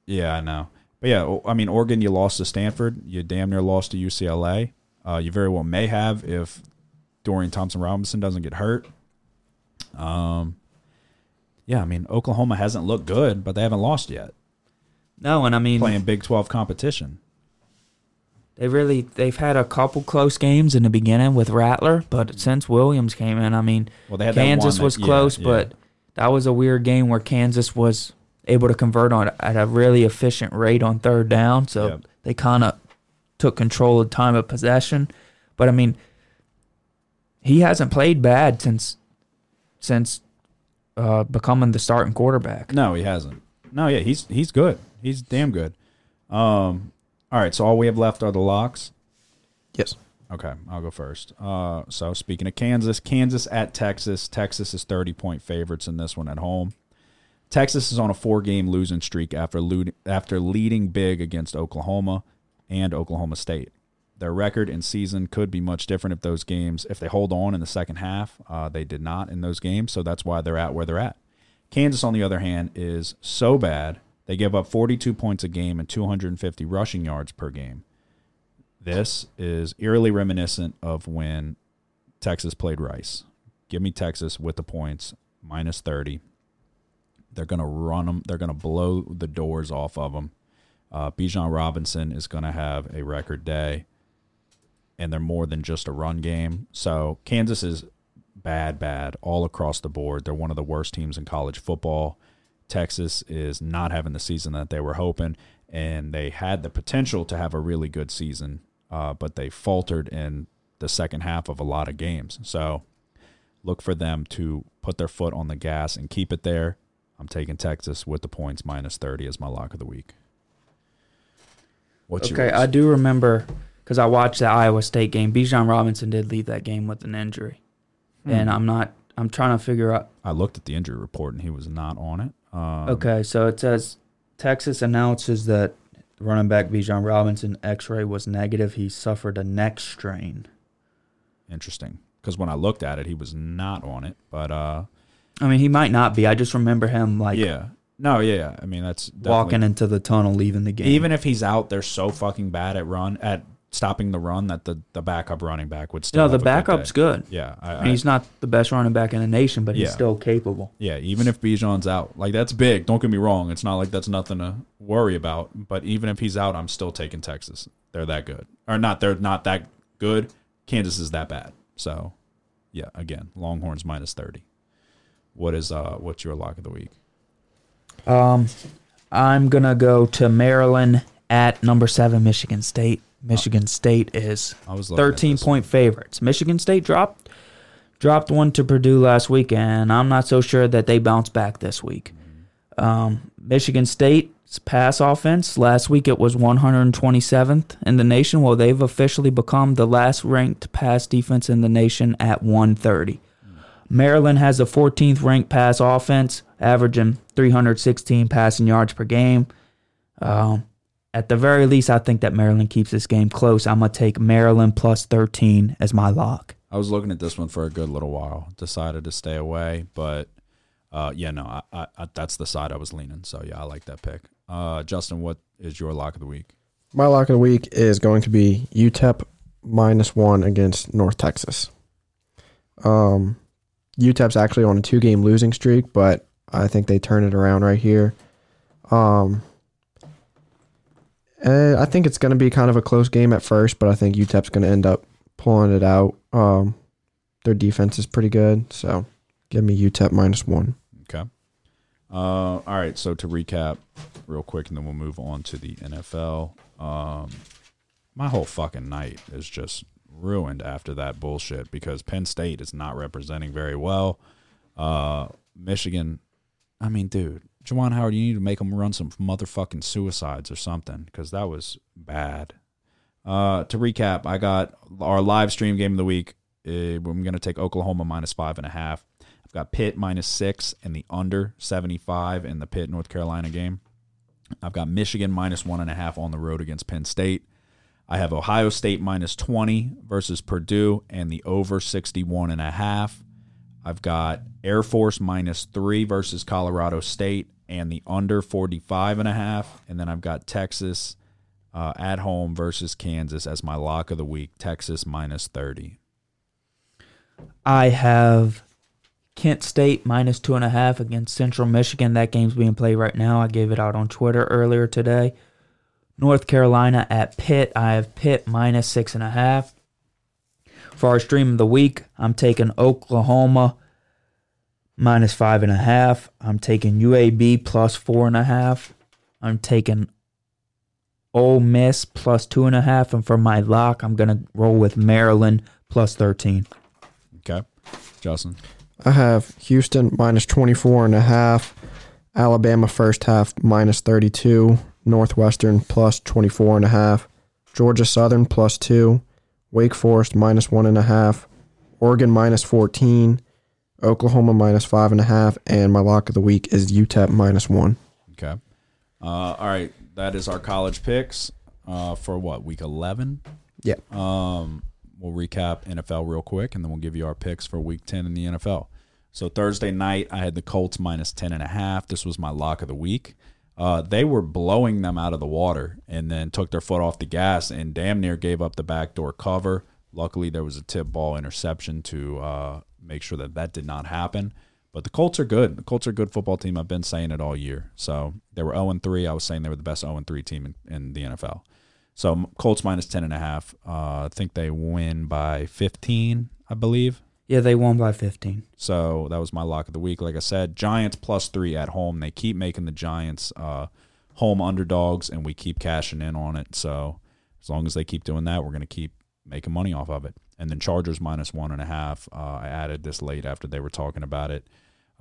Yeah, I know. But yeah, I mean, Oregon, you lost to Stanford. You damn near lost to UCLA. Uh, you very well may have if Dorian Thompson Robinson doesn't get hurt. Um, yeah, I mean, Oklahoma hasn't looked good, but they haven't lost yet. No, and I mean Playing Big Twelve competition. They really they've had a couple close games in the beginning with Rattler, but since Williams came in, I mean Well, they had that Kansas that- was yeah, close, yeah. but that was a weird game where Kansas was able to convert on at a really efficient rate on third down. So Yep. they kind of took control of time of possession. But I mean, he hasn't played bad since since uh, becoming the starting quarterback. No, he hasn't. No, yeah, he's he's good. He's damn good. Um, all right, so all we have left are the locks. Yes. Okay, I'll go first. Uh, so speaking of Kansas, Kansas at Texas. Texas is thirty point favorites in this one at home. Texas is on a four game losing streak after lo- after leading big against Oklahoma and Oklahoma State. Their record and season could be much different if those games if they hold on in the second half. Uh, they did not in those games, so that's why they're at where they're at. Kansas, on the other hand, is so bad they give up 42 points a game and 250 rushing yards per game. This is eerily reminiscent of when Texas played Rice. Give me Texas with the points, minus 30. They're going to run them. They're going to blow the doors off of them. Uh, Bijan Robinson is going to have a record day, and they're more than just a run game. So Kansas is bad, bad all across the board. They're one of the worst teams in college football. Texas is not having the season that they were hoping, and they had the potential to have a really good season, uh, but they faltered in the second half of a lot of games. So look for them to put their foot on the gas and keep it there. I'm taking Texas with the points minus 30 as my lock of the week. What's Okay, yours? I do remember because I watched the Iowa State game. Bijan Robinson did leave that game with an injury, Hmm. and I'm not. I'm trying to figure out. I looked at the injury report and he was not on it. Um, Okay, so it says Texas announces that running back Bijan Robinson X-ray was negative. He suffered a neck strain. Interesting. Because when I looked at it, he was not on it. But uh, I mean, he might not be. I just remember him like yeah. No, yeah, yeah. I mean, that's walking into the tunnel, leaving the game. Even if he's out, they're so fucking bad at run at stopping the run that the, the backup running back would still. no, the good backup's day. good. Yeah, I, I he's not the best running back in the nation, but he's still capable. yeah. Even if Bijan's out, like that's big. Don't get me wrong. It's not like that's nothing to worry about. But even if he's out, I'm still taking Texas. They're that good, or not? They're not that good. Kansas is that bad. So, yeah. Again, Longhorns minus thirty. What is uh? What's your lock of the week? Um, I'm gonna go to Maryland at number seven, Michigan State. Michigan State is I was looking at 13 this. point favorites. Michigan State dropped dropped one to Purdue last week, and I'm not so sure that they bounce back this week. Um, Michigan State's pass offense last week it was 127th in the nation. Well, they've officially become the last ranked pass defense in the nation at 130. Maryland has the 14th ranked pass offense, averaging 316 passing yards per game. Um, at the very least, I think that Maryland keeps this game close. I'm gonna take Maryland plus 13 as my lock. I was looking at this one for a good little while. Decided to stay away, but uh, yeah, no, I, I, I, that's the side I was leaning. So yeah, I like that pick. Uh, Justin, what is your lock of the week? My lock of the week is going to be UTEP minus one against North Texas. Um, UTEP's actually on a two game losing streak, but I think they turn it around right here. Um, eh, I think it's going to be kind of a close game at first, but I think UTEP's going to end up pulling it out. Um, their defense is pretty good, so give me UTEP minus one. Okay. Uh, all right. So to recap, real quick, and then we'll move on to the NFL. Um, my whole fucking night is just ruined after that bullshit because Penn State is not representing very well. Uh, Michigan, I mean, dude, Juwan Howard, you need to make them run some motherfucking suicides or something because that was bad. Uh, to recap, I got our live stream game of the week. Uh, I'm going to take Oklahoma minus five and a half. I've got Pitt minus six and the under 75 in the Pitt North Carolina game. I've got Michigan minus one and a half on the road against Penn State. I have Ohio State minus 20 versus Purdue and the over 61 and a half. I've got Air Force minus three versus Colorado State and the under 45 and a half. And then I've got Texas uh, at home versus Kansas as my lock of the week. Texas minus 30. I have Kent State minus two and a half against Central Michigan. That game's being played right now. I gave it out on Twitter earlier today. North Carolina at Pitt. I have Pitt minus six and a half. For our stream of the week, I'm taking Oklahoma minus five and a half. I'm taking UAB plus four and a half. I'm taking Ole Miss plus two and a half. And for my lock, I'm going to roll with Maryland plus 13. Okay, Justin. I have Houston minus 24 and a half, Alabama first half minus 32, Northwestern plus 24 and a half, Georgia Southern plus two, Wake Forest minus one and a half, Oregon minus 14, Oklahoma minus five and a half, and my lock of the week is UTEP minus one. Okay. Uh, all right, that is our college picks uh, for what week eleven. Yeah. Um, we'll recap NFL real quick, and then we'll give you our picks for Week Ten in the NFL. So Thursday night, I had the Colts minus ten and a half. This was my lock of the week. Uh, they were blowing them out of the water, and then took their foot off the gas and damn near gave up the backdoor cover. Luckily, there was a tip ball interception to uh, make sure that that did not happen. But the Colts are good. The Colts are a good football team. I've been saying it all year. So they were 0 3. I was saying they were the best 0 3 team in, in the NFL. So Colts minus 10.5. Uh, I think they win by 15, I believe. Yeah, they won by 15. So that was my lock of the week. Like I said, Giants plus three at home. They keep making the Giants uh, home underdogs, and we keep cashing in on it. So as long as they keep doing that, we're going to keep making money off of it. And then Chargers minus one and a half. Uh, I added this late after they were talking about it.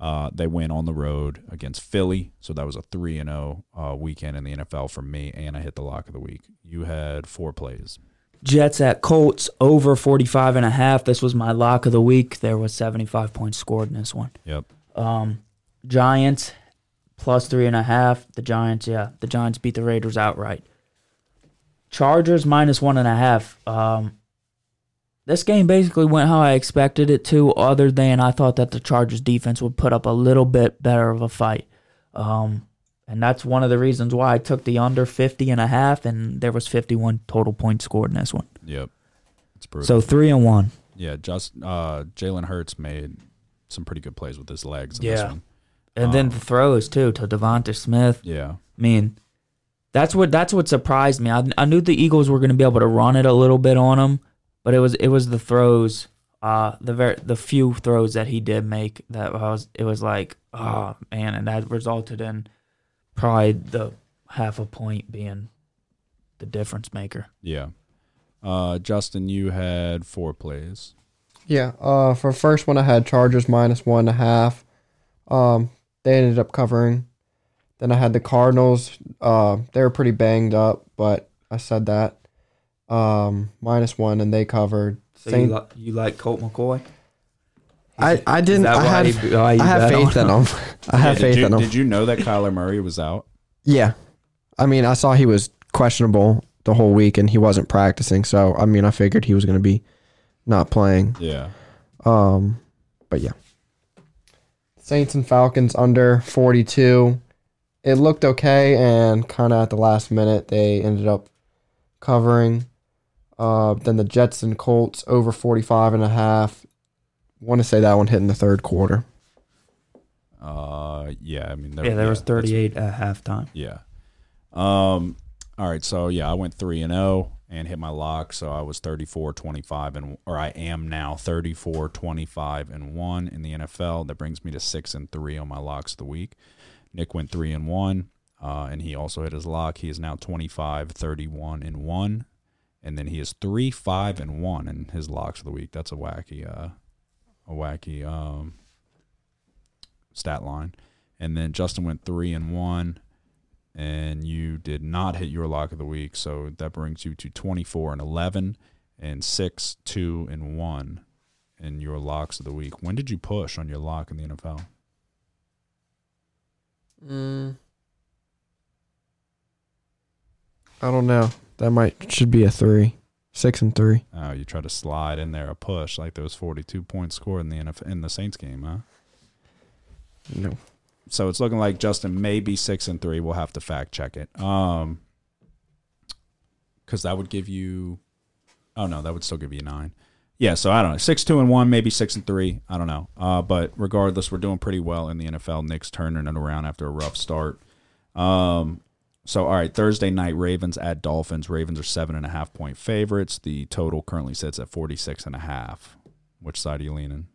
Uh, they win on the road against Philly, so that was a three and zero uh, weekend in the NFL for me, and I hit the lock of the week. You had four plays. Jets at Colts over 45 and a half. This was my lock of the week. There was 75 points scored in this one. Yep. Um, Giants plus three and a half. The Giants, yeah, the Giants beat the Raiders outright. Chargers minus one and a half. Um, this game basically went how I expected it to, other than I thought that the Chargers defense would put up a little bit better of a fight. Um, and that's one of the reasons why I took the under 50 and a half, and there was 51 total points scored in this one. Yep. It's brutal. So three and one. yeah, just uh, Jalen Hurts made some pretty good plays with his legs. In this Yeah. one. And then Um, the throws too to DeVonta Smith. Yeah. I mean, that's what that's what surprised me. I, I knew the Eagles were going to be able to run it a little bit on him, but it was it was the throws, uh, the very the few throws that he did make that I was it was like oh man, and that resulted in probably the half a point being the difference maker. Yeah. Uh, Justin, you had four plays. Yeah. Uh, for first one, I had Chargers minus one and a half. Um, they ended up covering. Then I had the Cardinals. Uh, they were pretty banged up, but I said that. Um, minus one, and they covered. So Saint- you, li- you like Colt McCoy? I, I didn't. I why had, you- I have faith in him. I have Yeah, faith you, in him. Did you know that Kyler Murray was out? Yeah. I mean, I saw he was questionable the whole week and he wasn't practicing. So, I mean, I figured he was going to be not playing. Yeah. Um, but yeah. Saints and Falcons under 42. It looked okay and kind of at the last minute they ended up covering. Uh, then the Jets and Colts over 45 and a half. Want to say that one hit in the third quarter. Uh, yeah. I mean, Yeah, there was 38 at halftime. Yeah. Um. All right. So yeah, I went three and zero and hit my lock. So I was 34, 25, and or I am now 34, 25, and one in the NFL. That brings me to six and three on my locks of the week. Nick went three and one, uh, and he also hit his lock. He is now 25, 31, and one, and then he is three, five, and one in his locks of the week. That's a wacky, uh, a wacky um stat line. And then Justin went three and one and you did not hit your lock of the week. So that brings you to 24 and 11 and 6, 2, and 1 in your locks of the week. When did you push on your lock in the NFL? Mm. I don't know. That might should be a three, six and three. Oh, you try to slide in there a push like those 42 points scored in the in the Saints game, huh? No. So it's looking like Justin may be 6 and 3. We'll have to fact check it. Um cuz that would give you Oh no, that would still give you 9. Yeah, so I don't know. 6 2 and 1, maybe 6 and 3, I don't know. Uh but regardless, we're doing pretty well in the NFL. Nick's turning it around after a rough start. Um so all right, Thursday night Ravens at Dolphins. Ravens are seven and a half point favorites. The total currently sits at 46 and a half. Which side are you leaning?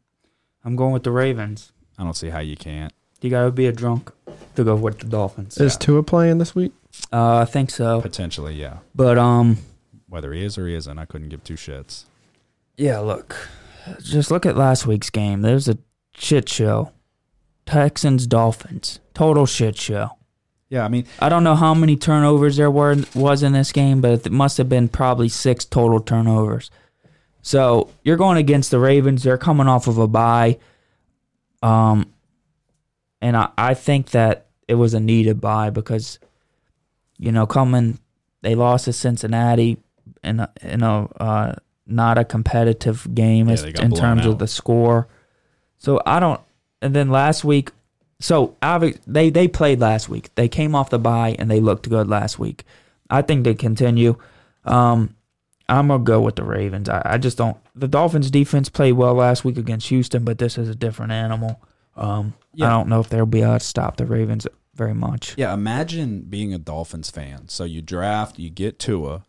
I'm going with the Ravens. I don't see how you can't. You got to be a drunk to go with the Dolphins. Is Tua playing this week? Uh, I think so. Potentially, yeah. But um, Whether he is or he isn't, I couldn't give two shits. yeah. Look, just look at last week's game. There's a shit show. Texans Dolphins. Total shit show. Yeah, I mean, I don't know how many turnovers there were was in this game, but it must have been probably six total turnovers. So you're going against the Ravens. They're coming off of a bye. Um, and I, I think that it was a needed bye because, you know, coming they lost to Cincinnati in a, in a uh, not a competitive game Yeah, as, in terms out. of the score. So I don't. And then last week, so they they played last week. They came off the bye and they looked good last week. I think they continue. Um, I'm gonna go with the Ravens. I, I just don't. The Dolphins defense played well last week against Houston, but this is a different animal. Um, Yeah. I don't know if they'll be able to stop the Ravens very much. Yeah, imagine being a Dolphins fan. So you draft, you get Tua,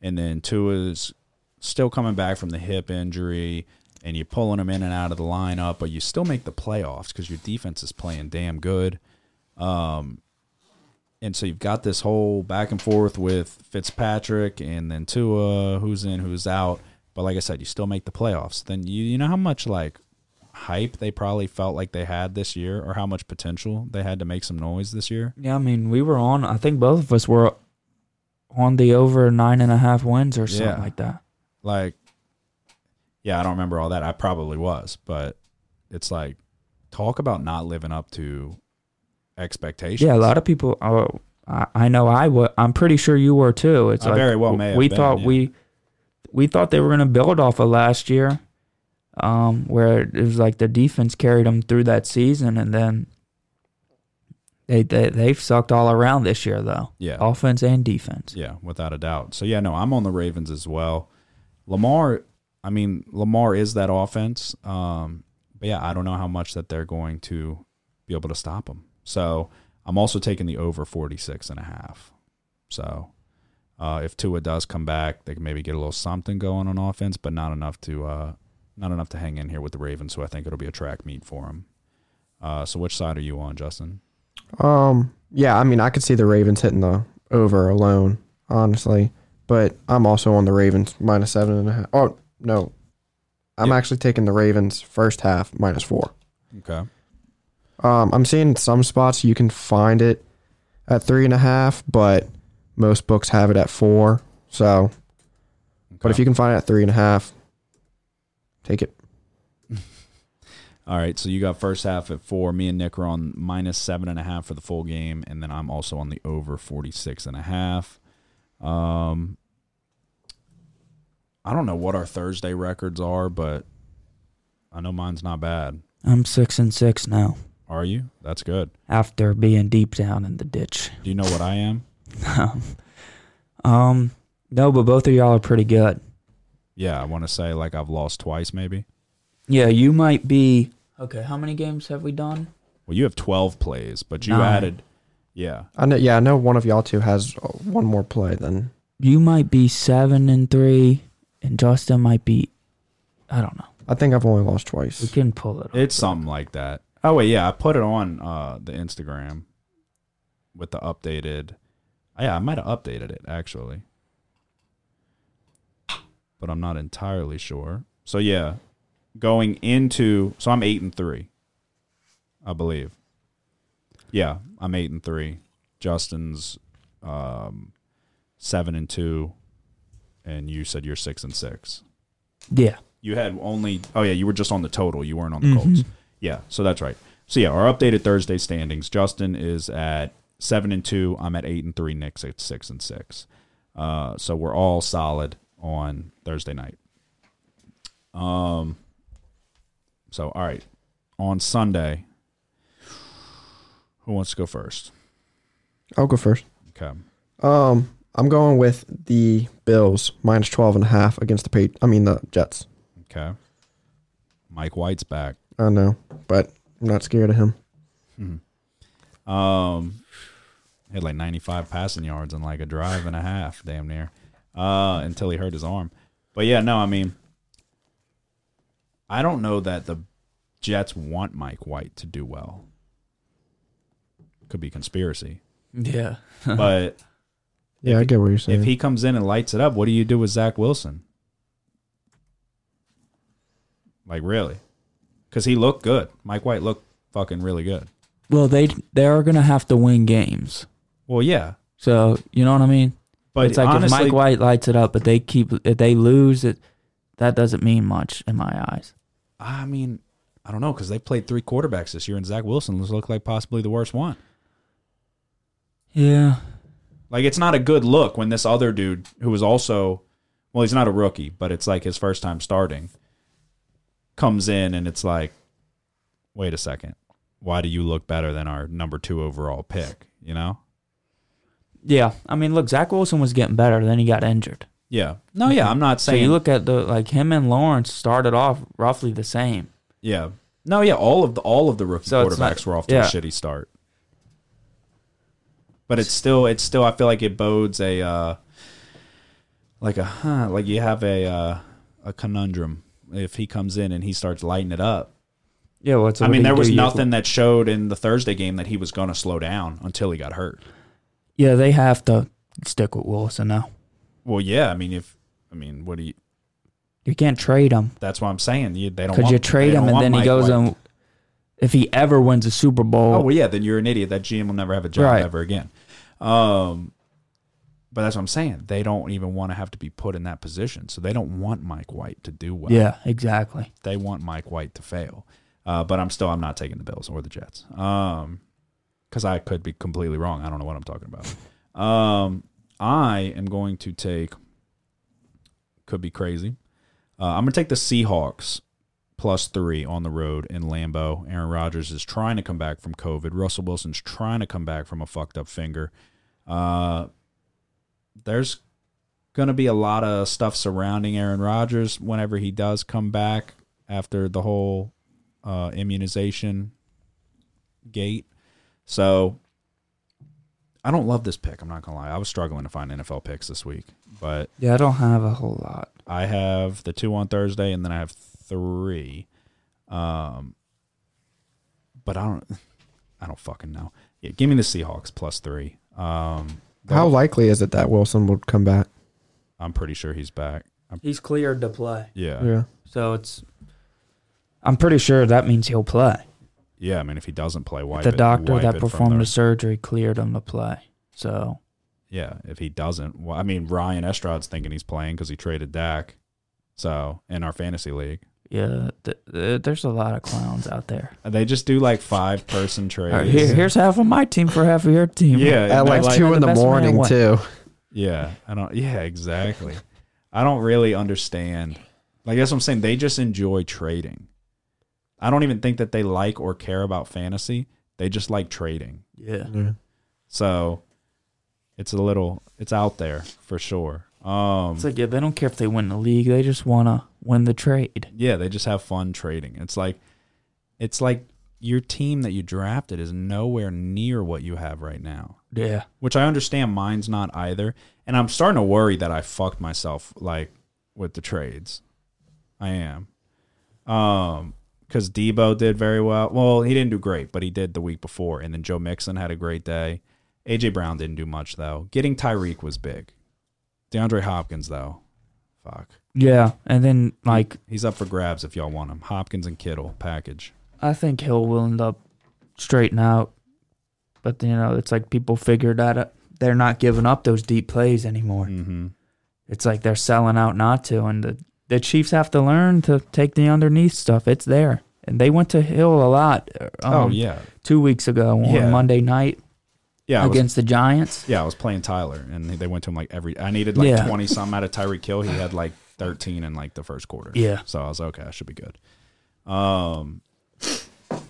and then Tua's still coming back from the hip injury, and you're pulling them in and out of the lineup, but you still make the playoffs because your defense is playing damn good. Um, and so you've got this whole back and forth with Fitzpatrick and then Tua, who's in, who's out. But like I said, you still make the playoffs. Then you you know how much like hype they probably felt like they had this year, or how much potential they had to make some noise this year. Yeah, I mean, we were on. I think both of us were on the over nine and a half wins or something Yeah. like that. like yeah i don't remember all that i probably was but it's like talk about not living up to expectations Yeah, a lot of people. Oh, I, I know I was. I'm pretty sure you were too. It's I like very well may we been, thought yeah. we we thought they were going to build off of last year, um, where it was like the defense carried them through that season, and then they they they've sucked all around this year though, yeah offense and defense. yeah without a doubt so yeah no i'm on the ravens as well lamar i mean lamar is that offense um but yeah i don't know how much that they're going to be able to stop him so i'm also taking the over 46 and a half so uh, if Tua does come back, they can maybe get a little something going on offense, but not enough to uh, not enough to hang in here with the Ravens. So I think it'll be a track meet for them. Uh, so which side are you on, Justin? Um, yeah, I mean, I could see the Ravens hitting the over alone, honestly, but I'm also on the Ravens minus seven and a half. Oh no, I'm Yeah. actually taking the Ravens first half minus four. Okay. Um, I'm seeing some spots you can find it at three and a half, but most books have it at four. So, but if you can find it at three and a half, take it. All right, so you got first half at four. Me and Nick are on minus seven and a half for the full game, and then I'm also on the over 46 and a half. Um, I don't know what our Thursday records are, but I know mine's not bad. I'm six and six now Are you? That's good. after being deep down in the ditch. Do you know what I am? um, no, but both of y'all are pretty good. Yeah, I want to say like I've lost twice, maybe. Yeah, you might be. Okay, how many games have we done? Well, you have 12 plays, but you Nine. added, yeah. I know. Yeah, I know one of y'all two has uh, one more play than. You might be seven and three, and Justin might be. I don't know. I think I've only lost twice. We can pull it. Up. It's something like that. Oh wait, yeah, I put it on uh, the Instagram with the updated. Yeah, I might have updated it actually, but I'm not entirely sure. So yeah, going into so I'm eight and three, I believe. Yeah, I'm eight and three. Justin's um, seven and two, and you said you're six and six. Yeah. You had only oh yeah, you were just on the total. You weren't on the Colts. Yeah, so that's right. So yeah, our updated Thursday standings. Justin is at seven and two. I'm at eight and three. Nick's at six and six. Uh, so we're all solid on Thursday night. Um. So all right, on Sunday. Who wants to go first? I'll go first. Okay. Um, I'm going with the Bills minus 12 and a half against the Pat. I mean the Jets. Okay. Mike White's back. I know, but I'm not scared of him. Um, he had like 95 passing yards in like a drive and a half, damn near, uh, until he hurt his arm. But yeah, no, I mean, I don't know that the Jets want Mike White to do well. Could be conspiracy, Yeah. but Yeah, I get what you're saying. if he comes in and lights it up, what do you do with Zach Wilson? Like really, because he looked good. Mike White looked fucking really good. Well, they they are gonna have to win games. Well, yeah, So you know what I mean. but it's like honestly, if Mike White lights it up, but they keep if they lose it, that doesn't mean much in my eyes. I mean, I don't know because they played three quarterbacks this year, and Zach Wilson looked like possibly the worst one. Yeah, Like it's not a good look when this other dude who was also well, he's not a rookie, but it's like his first time starting comes in and it's like wait a second. Why do you look better than our number 2 overall pick, you know? yeah. I mean, look, Zach Wilson was getting better, then he got injured. Yeah. No, yeah, I'm not saying So you look at the like him and Lawrence started off roughly the same. Yeah. No, yeah, all of the all of the rookie So it's quarterbacks not- were off to yeah. a shitty start. But it's still it's still I feel like it bodes a uh like a huh, like you have a uh a conundrum if he comes in and he starts lighting it up. Yeah, what's I mean, there was nothing that showed in the Thursday game that he was going to slow down until he got hurt. Yeah, they have to stick with Wilson now. Well, yeah, I mean, if I mean, what do you? You can't trade him That's what I'm saying. You, they don't. because you trade him and then he goes White. on. If he ever wins a Super Bowl, Oh well, yeah, then you're an idiot. That GM will never have a job Right. ever again. Um, but that's what I'm saying. They don't even want to have to be put in that position, so they don't want Mike White to do well. yeah, exactly. they want Mike White to fail. Uh, but I'm still I'm not taking the Bills or the Jets. Um, because I could be completely wrong. I don't know what I'm talking about. Um, I am going to take. Could be crazy. Uh, I'm gonna take the Seahawks plus three on the road in Lambeau. Aaron Rodgers is trying to come back from COVID. Russell Wilson's trying to come back from a fucked up finger. Uh, there's gonna be a lot of stuff surrounding Aaron Rodgers whenever he does come back after the whole uh, immunization gate. So I don't love this pick. I'm not gonna lie. I was struggling to find NFL picks this week, but Yeah, I don't have a whole lot. I have the two on Thursday, and then I have three. Um, but I don't, I don't fucking know. Yeah, give me the Seahawks plus three. Um, How likely is it that Wilson would come back? I'm pretty sure he's back. I'm, He's cleared to play, yeah, Yeah. so it's. I'm pretty sure that means he'll play. yeah. I mean, if he doesn't play, wipe the it- doctor wipe that from performed the- the surgery cleared him to play. So Yeah, if he doesn't, well, I mean, Ryan Estrad's thinking he's playing because he traded Dak. So in our fantasy league, yeah, th- th- there's a lot of clowns out there. they just do like five person trades. All right, here, here's half of my team for half of your team. Yeah, At like, like- two in the best man morning won. too. Yeah, I don't. Yeah, exactly. I don't really understand. Like that's what I'm saying. They just enjoy trading. I don't even think that they like or care about fantasy. They just like trading. yeah. Yeah. So it's a little. It's out there for sure. Um, It's like yeah, they don't care if they win the league; they just want to win the trade. yeah, they just have fun trading. It's like, it's like your team that you drafted is nowhere near what you have right now. Yeah, which I understand mine's not either. And I'm starting to worry that I fucked myself like with the trades. I am. Um cuz Deebo did very well. Well, he didn't do great, but he did the week before and then Joe Mixon had a great day. AJ Brown didn't do much though. Getting Tyreek was big. DeAndre Hopkins though. Fuck. yeah, and then like He's up for grabs if y'all want him. Hopkins and Kittle package. I think Hill will end up straighten out, but you know, it's like people figured that uh, they're not giving up those deep plays anymore. Mhm. It's like they're selling out not to, and the the Chiefs have to learn to take the underneath stuff. It's there, and they went to Hill a lot. um, oh yeah. two weeks ago on Yeah. Monday night Yeah, I was against the Giants. Yeah, I was playing Tyler, and they went to him like every. I needed like Yeah. twenty something out of Tyreek Hill. He had like thirteen in like the first quarter. Yeah. so I was like, okay. I should be good. Um,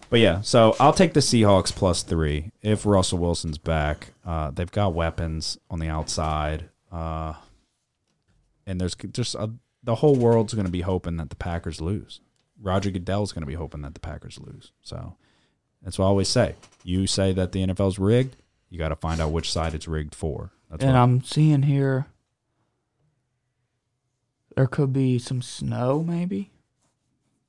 but yeah, so I'll take the Seahawks plus three if Russell Wilson's back. Uh, they've got weapons on the outside, uh, and there's just a, the whole world's going to be hoping that the Packers lose. Roger Goodell's going to be hoping that the Packers lose. So that's what I always say. You say that the NFL's rigged. You got to find out which side it's rigged for. That's and I'm seeing here there could be some snow, maybe.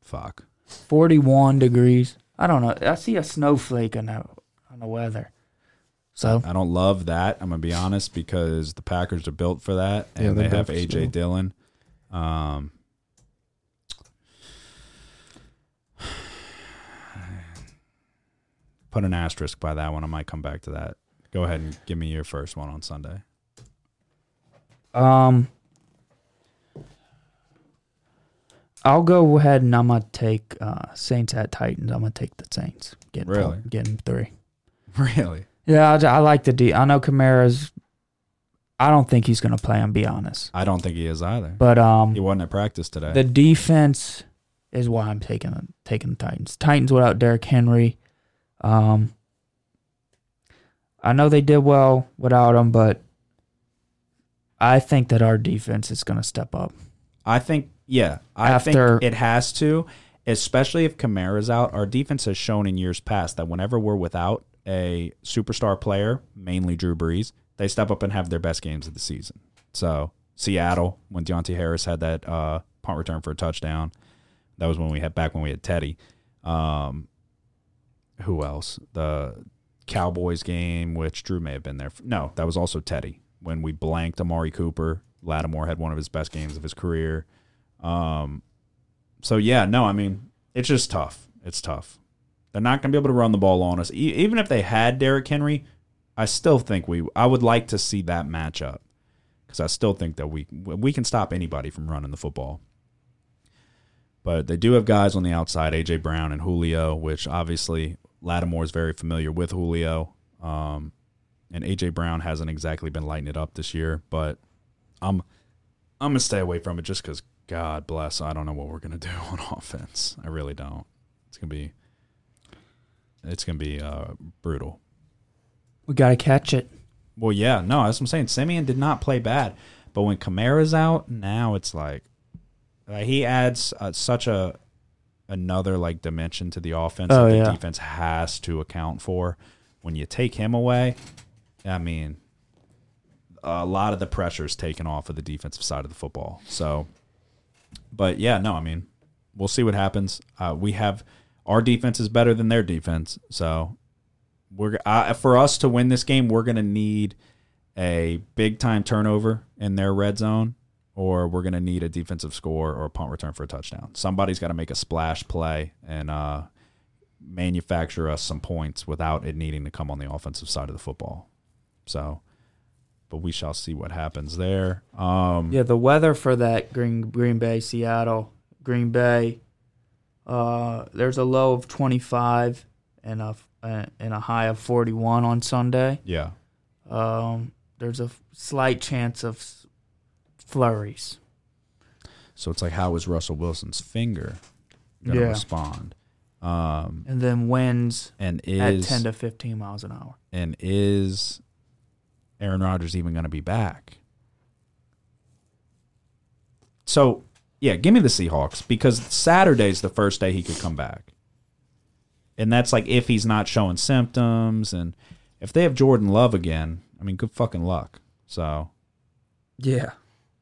Fuck. 41 degrees. I don't know. I see a snowflake on the, on the weather. So I don't love that. I'm going to be honest because the Packers are built for that and yeah, they have AJ snow. Dillon. Um, put an asterisk by that one. I might come back to that. Go ahead and give me your first one on Sunday. Um, I'll go ahead and I'm gonna take uh, Saints at Titans. I'm gonna take the Saints. Getting Really? getting three. Really? Yeah, I, I like the D. I know Kamara's. I don't think he's gonna play. I'm be honest, I don't think he is either. but um, He wasn't at practice today. the defense is why I'm taking taking the Titans. Titans without Derrick Henry. Um, I know they did well without him, but I think that our defense is gonna step up. I think, yeah, I After- think it has to, especially if Kamara's out. Our defense has shown in years past that whenever we're without a superstar player, mainly Drew Brees, they step up and have their best games of the season. So Seattle, when Deonte Harris had that uh, punt return for a touchdown, that was when we had back when we had Teddy. Um, who else? The Cowboys game, which Drew may have been there. No, that was also Teddy when we blanked Amari Cooper. Lattimore had one of his best games of his career. Um, so yeah, no, I mean it's just tough. It's tough. They're not going to be able to run the ball on us. E- even if they had Derrick Henry, I still think we. I would like to see that matchup because I still think that we we can stop anybody from running the football. But they do have guys on the outside, AJ Brown and Julio, which obviously Lattimore is very familiar with Julio. Um, and AJ Brown hasn't exactly been lighting it up this year, but I'm I'm gonna stay away from it just because God bless, I don't know what we're gonna do on offense. I really don't. It's gonna be it's gonna be uh, brutal. We gotta catch it. Well, yeah, no, that's what I'm saying. Siemian did not play bad, but when Kamara's out, now it's like uh, he adds uh, such a another like dimension to the offense Oh, that the yeah. defense has to account for. When you take him away, I mean, a lot of the pressure is taken off of the defensive side of the football. So, but yeah, no, I mean, we'll see what happens. Uh, we have our defense is better than their defense, so we're uh, for us to win this game, we're going to need a big time turnover in their red zone, or we're going to need a defensive score or a punt return for a touchdown. Somebody's got to make a splash play and uh, manufacture us some points without it needing to come on the offensive side of the football. So, but we shall see what happens there. Um, Yeah, the weather for that Green Green Bay, Seattle, Green Bay. Uh, there's a low of 25 and a and a high of 41 on Sunday. yeah. Um, there's a slight chance of flurries. So it's like, how is Russell Wilson's finger going to Yeah. respond? Um, and then winds and at is 10 to 15 miles an hour. and is Aaron Rodgers even going to be back? So, yeah, give me the Seahawks because Saturday's the first day he could come back. And that's like if he's not showing symptoms and if they have Jordan Love again, I mean, good fucking luck. So, Yeah.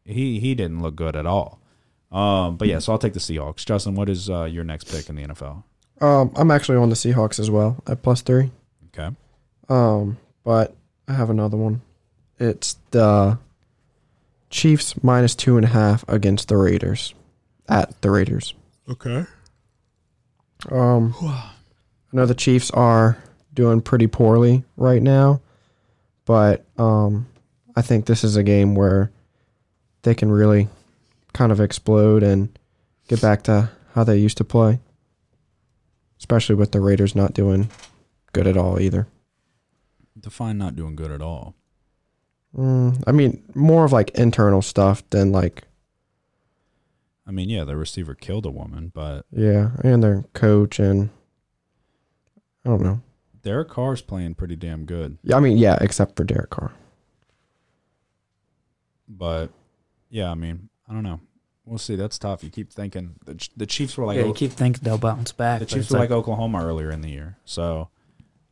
He he didn't look good at all. Um, but yeah, so I'll take the Seahawks. Justin, what is uh, your next pick in the NFL? Um, I'm actually on the Seahawks as well at plus three. Okay. Um, but I have another one. It's the Chiefs minus two and a half against the Raiders at the Raiders. Okay. Um, I know the Chiefs are doing pretty poorly right now, but um, I think this is a game where they can really kind of explode and get back to how they used to play, especially with the Raiders not doing good at all either. Define not doing good at all. Mm, I mean, more of like internal stuff than like I mean, yeah, the receiver killed a woman, but yeah, and their coach and I don't know. Derek Carr's playing pretty damn good. Yeah, I mean, yeah, except for Derek Carr. But yeah, I mean, I don't know. We'll see. That's tough. You keep thinking the, the Chiefs were like yeah, you keep thinking they'll bounce back. the but Chiefs it's were like, Oklahoma earlier in the year. So,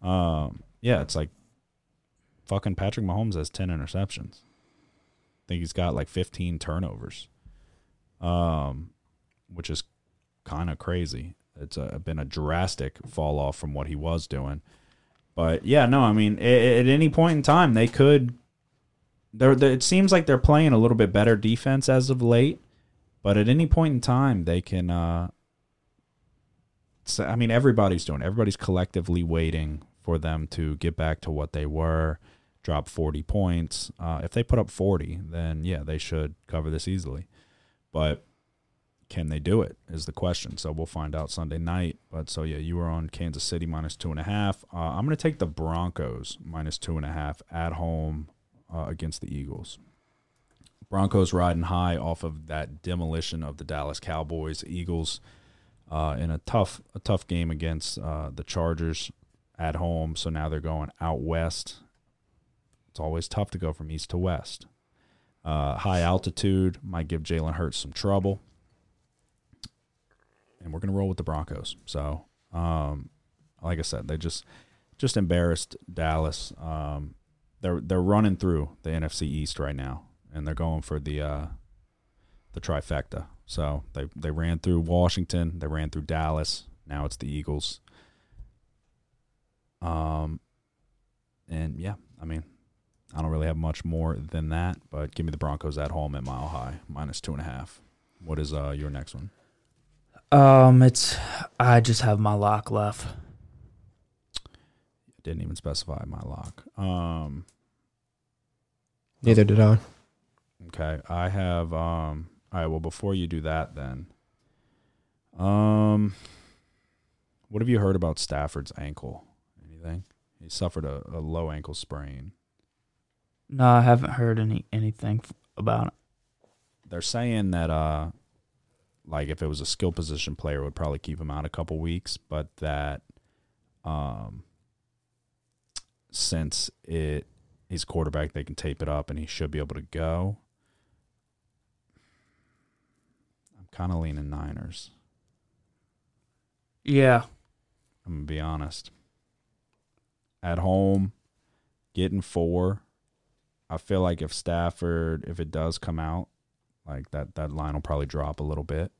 um, yeah, it's like fucking Patrick Mahomes has ten interceptions. I think he's got like fifteen turnovers, um, which is kind of crazy. It's a, been a drastic fall off from what he was doing. But yeah, no, I mean, at, at any point in time, they could. They're, they it seems like they're playing a little bit better defense as of late, but at any point in time, they can. Uh, I mean, everybody's doing. Everybody's collectively waiting for them to get back to what they were, drop 40 points. Uh, if they put up 40, then yeah, they should cover this easily. But can they do it is the question. So we'll find out Sunday night. But so yeah, you were on Kansas City minus two and a half. Uh, I'm going to take the Broncos minus two and a half at home uh, against the Eagles. Broncos riding high off of that demolition of the Dallas Cowboys. Eagles uh, in a tough a tough game against uh, the Chargers at home. So now they're going out west. It's always tough to go from east to west. Uh, high altitude might give Jalen Hurts some trouble and we're gonna roll with the Broncos. So, um, like I said, they just just embarrassed Dallas. Um, they're they're running through the NFC East right now, and they're going for the uh, the trifecta. So they they ran through Washington, they ran through Dallas. Now it's the Eagles. Um, and yeah, I mean, I don't really have much more than that, but give me the Broncos at home at Mile High minus two and a half. What is uh your next one? Um, it's I just have my lock left. Didn't even specify my lock. Um, Neither did I. okay, I have. Um, all right. Well, before you do that, then, um, what have you heard about Stafford's ankle? Anything? He suffered a, a low ankle sprain. No, I haven't heard any anything f- about it. They're saying that uh, like if it was a skill position player, it would probably keep him out a couple weeks, but that, um, since it he's quarterback, they can tape it up and he should be able to go. I'm kind of leaning Niners. Yeah, I'm gonna be honest. At home, getting four. I feel like if Stafford, if it does come out, like that, that line will probably drop a little bit.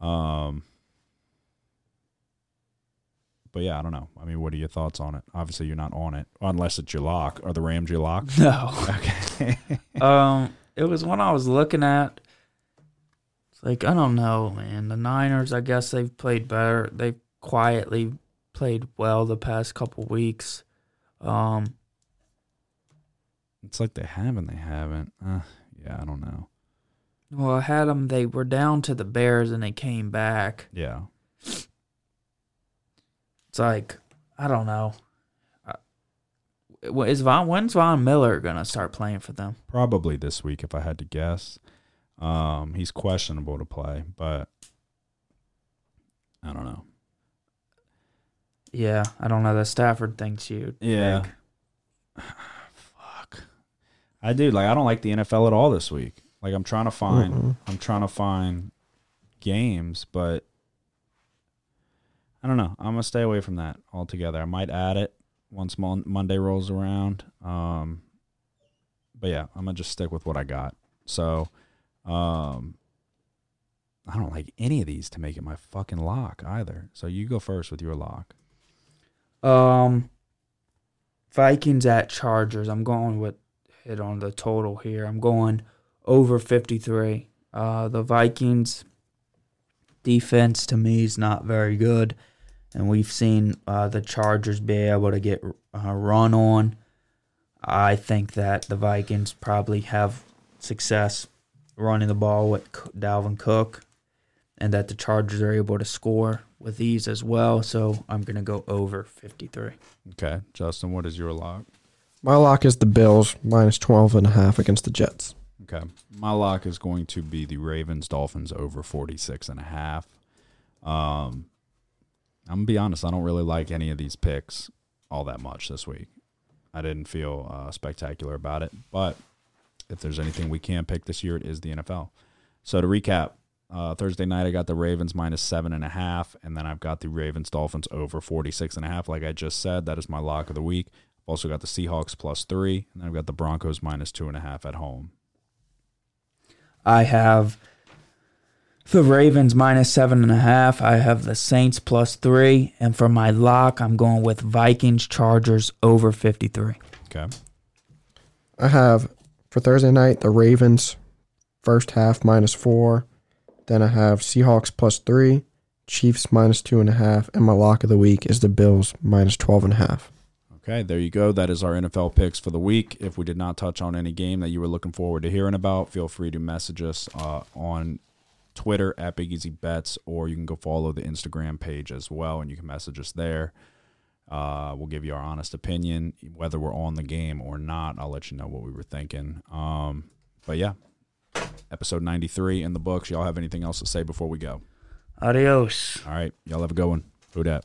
Um, but yeah, I don't know. I mean, what are your thoughts on it? Obviously, you're not on it unless it's your lock. Are the Rams your lock? no. Okay. um, it was one I was looking at. It's like I don't know, man. The Niners, I guess they've played better. They've quietly played well the past couple weeks. Um, it's like they haven't. They haven't. Uh, yeah, I don't know. well, I had them. They were down to the Bears and they came back. Yeah. It's like I don't know. Uh, Is Von when's Von Miller gonna start playing for them? Probably this week, if I had to guess. Um, he's questionable to play, but I don't know. Yeah, I don't know. The Stafford thing's huge. Yeah. Fuck. I do. Like I don't like the NFL at all this week. Like I'm trying to find Mm-mm. I'm trying to find games, but I don't know. I'm gonna stay away from that altogether. I might add it once mon- Monday rolls around. Um, but yeah, I'm gonna just stick with what I got. So, um, I don't like any of these to make it my fucking lock either. So you go first with your lock. Um, Vikings at Chargers. I'm going with hit on the total here. I'm going over 53. Uh, the Vikings defense to me is not very good, and we've seen uh, the Chargers be able to get uh, run on. I think that the Vikings probably have success running the ball with Dalvin Cook, and that the Chargers are able to score with these as well. So I'm going to go over 53. Okay, Justin, what is your lock? My lock is the Bills minus 12 and a half against the Jets. Okay. My lock is going to be the Ravens Dolphins over 46 and a half. Um I'm to be honest, I don't really like any of these picks all that much this week. I didn't feel uh, spectacular about it, but if there's anything we can pick this year, it is the NFL. So to recap, uh, Thursday night I got the Ravens minus seven and a half, and then I've got the Ravens Dolphins over 46 and a half. Like I just said, that is my lock of the week. I've also got the Seahawks plus three, and then I've got the Broncos minus two and a half at home. I have the Ravens minus seven and a half. I have the Saints plus three. And for my lock, I'm going with Vikings Chargers over 53. Okay. I have for Thursday night the Ravens first half minus four. Then I have Seahawks plus three, Chiefs minus two and a half, and my lock of the week is the Bills minus twelve and a half. Okay, there you go. That is our NFL picks for the week. If we did not touch on any game that you were looking forward to hearing about, feel free to message us uh, on Twitter at Big Easy Bets, or you can go follow the Instagram page as well, and you can message us there. Uh, we'll give you our honest opinion, whether we're on the game or not. I'll let you know what we were thinking. Um, but yeah, episode 93 in the books. Y'all have anything else to say before we go? Adios. All right, y'all have a good one. Who dat?